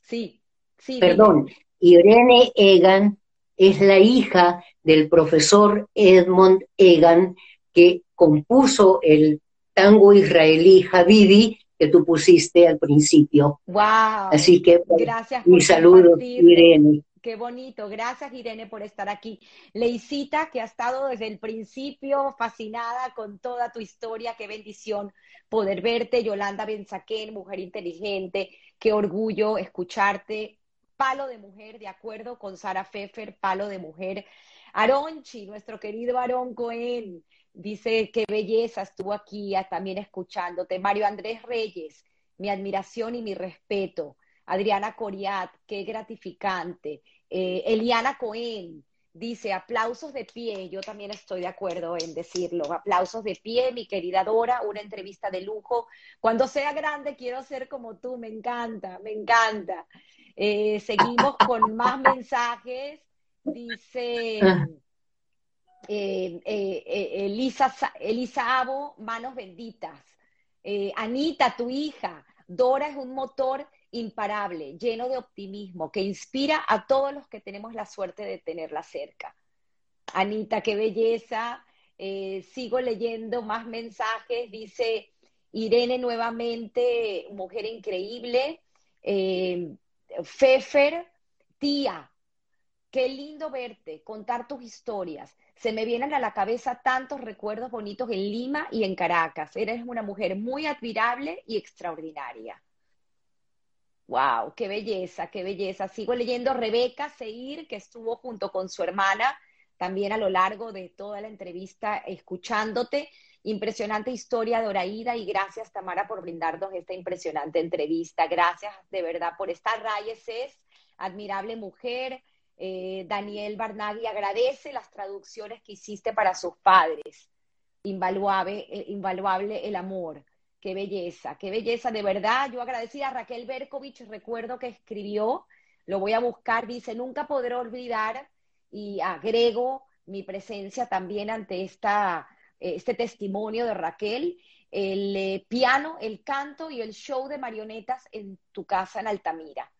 Speaker 1: sí, sí.
Speaker 2: Perdón, Irene Egan es la hija del profesor Edmond Egan, que compuso el tango israelí Habibi que tú pusiste al principio.
Speaker 1: Wow.
Speaker 2: Así que gracias mi saludo, Irene.
Speaker 1: Qué bonito. Gracias, Irene, por estar aquí. Leisita, que ha estado desde el principio fascinada con toda tu historia. Qué bendición poder verte. Yolanda Benzaquén, mujer inteligente. Qué orgullo escucharte. Palo de mujer, de acuerdo con Sara Pfeffer, palo de mujer. Aronchi, nuestro querido Aarón Cohen, Dice, qué belleza, estuvo aquí también escuchándote. Mario Andrés Reyes, mi admiración y mi respeto. Adriana Coriat, qué gratificante. Eh, Eliana Cohen dice, aplausos de pie, yo también estoy de acuerdo en decirlo, aplausos de pie, mi querida Dora, una entrevista de lujo. Cuando sea grande quiero ser como tú, me encanta, me encanta. Eh, seguimos con más *laughs* mensajes. Dice... Eh, eh, Elisa, Elisa Abo, manos benditas. Anita, tu hija. Dora es un motor imparable, lleno de optimismo, que inspira a todos los que tenemos la suerte de tenerla cerca. Anita, qué belleza. sigo leyendo más mensajes. Dice Irene nuevamente, mujer increíble. Fefer, tía, qué lindo verte, contar tus historias. Se me vienen a la cabeza tantos recuerdos bonitos en Lima y en Caracas. Eres una mujer muy admirable y extraordinaria. Wow, qué belleza, qué belleza. Sigo leyendo Rebeca Seir, que estuvo junto con su hermana también a lo largo de toda la entrevista escuchándote. Impresionante historia de Oraída y gracias Tamara por brindarnos esta impresionante entrevista. Gracias de verdad por estar. Rayes es admirable mujer, eh, Daniel Barnaghi agradece las traducciones que hiciste para sus padres. Invaluable, eh, invaluable el amor. Qué belleza, qué belleza, de verdad. Yo agradecí a Raquel Berkovich, recuerdo que escribió, lo voy a buscar, dice, nunca podré olvidar y agrego mi presencia también ante esta, eh, este testimonio de Raquel, el piano, el canto y el show de marionetas en tu casa en Altamira.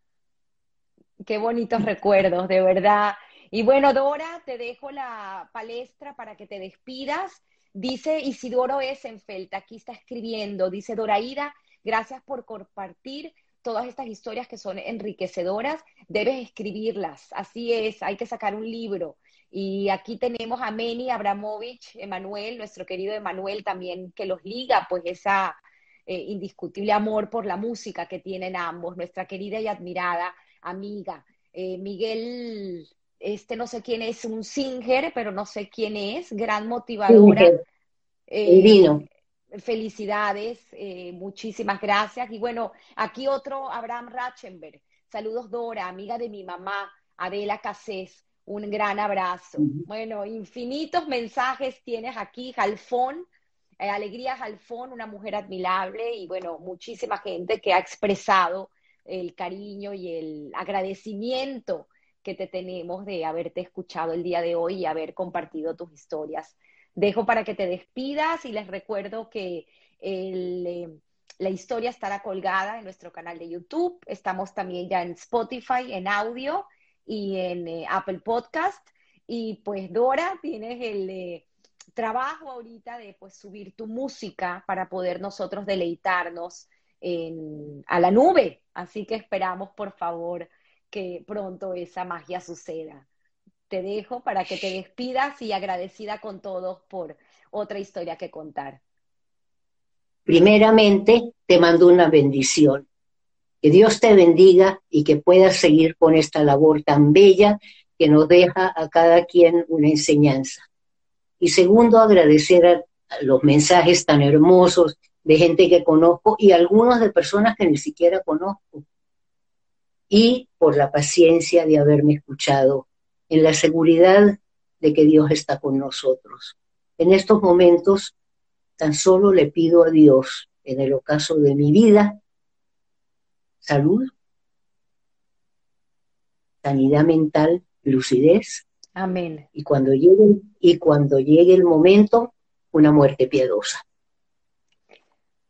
Speaker 1: Qué bonitos recuerdos, de verdad. Y bueno, Dora, te dejo la palestra para que te despidas. Dice Isidoro Essenfeld, aquí está escribiendo, dice Doraida, gracias por compartir todas estas historias que son enriquecedoras, debes escribirlas, así es, hay que sacar un libro. Y aquí tenemos a Meni Abramovich, Emanuel, nuestro querido Emanuel también, que los liga, pues esa eh, indiscutible amor por la música que tienen ambos, nuestra querida y admirada amiga. Eh, Miguel, este no sé quién es, un Singer, pero no sé quién es, gran motivadora.
Speaker 2: Eh,
Speaker 1: felicidades, eh, muchísimas gracias. Y bueno, aquí otro, Abraham Ratchenberg. Saludos, Dora, amiga de mi mamá, Adela Casés. Un gran abrazo. Bueno, infinitos mensajes tienes aquí, Jalfón, Alegría Jalfón, una mujer admirable y bueno, muchísima gente que ha expresado el cariño y el agradecimiento que te tenemos de haberte escuchado el día de hoy y haber compartido tus historias. Dejo para que te despidas y les recuerdo que eh, la historia estará colgada en nuestro canal de YouTube. Estamos también ya en Spotify, en audio y en eh, Apple Podcast. Y pues Dora, tienes el eh, trabajo ahorita de pues subir tu música para poder nosotros deleitarnos a la nube. Así que esperamos, por favor, que pronto esa magia suceda. Te dejo para que te despidas y agradecida con todos por otra historia que contar.
Speaker 2: Primeramente, te mando una bendición. Que Dios te bendiga y que puedas seguir con esta labor tan bella que nos deja a cada quien una enseñanza. Y segundo, agradecer a, los mensajes tan hermosos de gente que conozco y algunos de personas que ni siquiera conozco. Y por la paciencia de haberme escuchado, en la seguridad de que Dios está con nosotros. En estos momentos, tan solo le pido a Dios, en el ocaso de mi vida, salud, sanidad mental, lucidez.
Speaker 1: Amén.
Speaker 2: Y cuando llegue, y cuando llegue el momento, una muerte piadosa.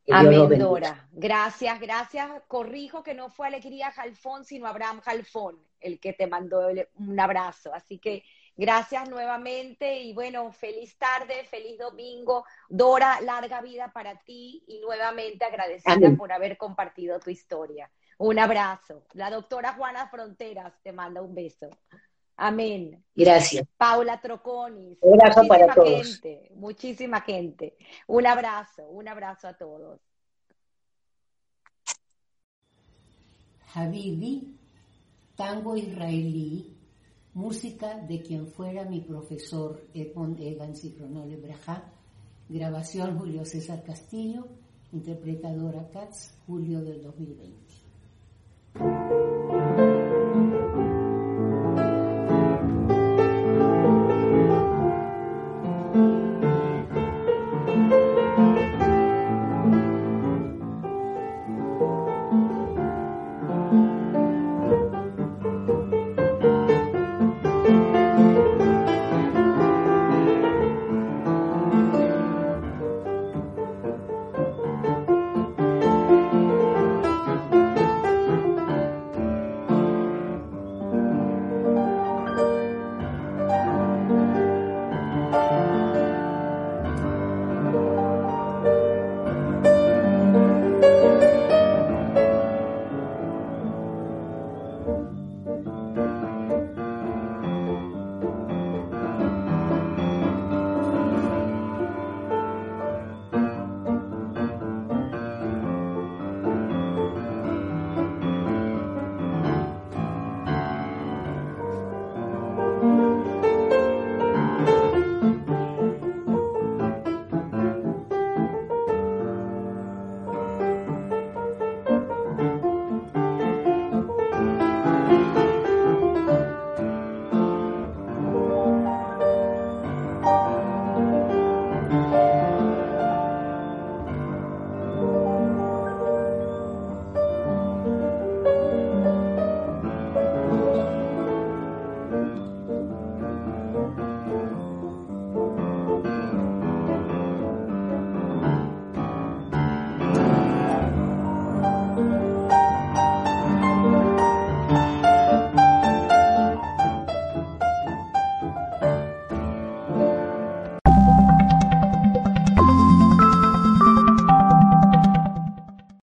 Speaker 1: Amén, Dora. Gracias, gracias. Corrijo que no fue Alegría Jalfón, sino Abraham Jalfón, el que te mandó un abrazo. Así que gracias nuevamente y bueno, feliz tarde, feliz domingo. Dora, larga vida para ti y nuevamente agradecida por haber compartido tu historia. Un abrazo. La doctora Juana Fronteras te manda un beso. Amén.
Speaker 2: Gracias.
Speaker 1: Paula Troconis.
Speaker 2: Un abrazo para todos.
Speaker 1: Gente, muchísima gente. Un abrazo, un abrazo a todos.
Speaker 3: Habibi, tango israelí, música de quien fuera mi profesor Edmond Egan Cicronole Braja, grabación Julio César Castillo, interpretadora Katz, julio del 2020.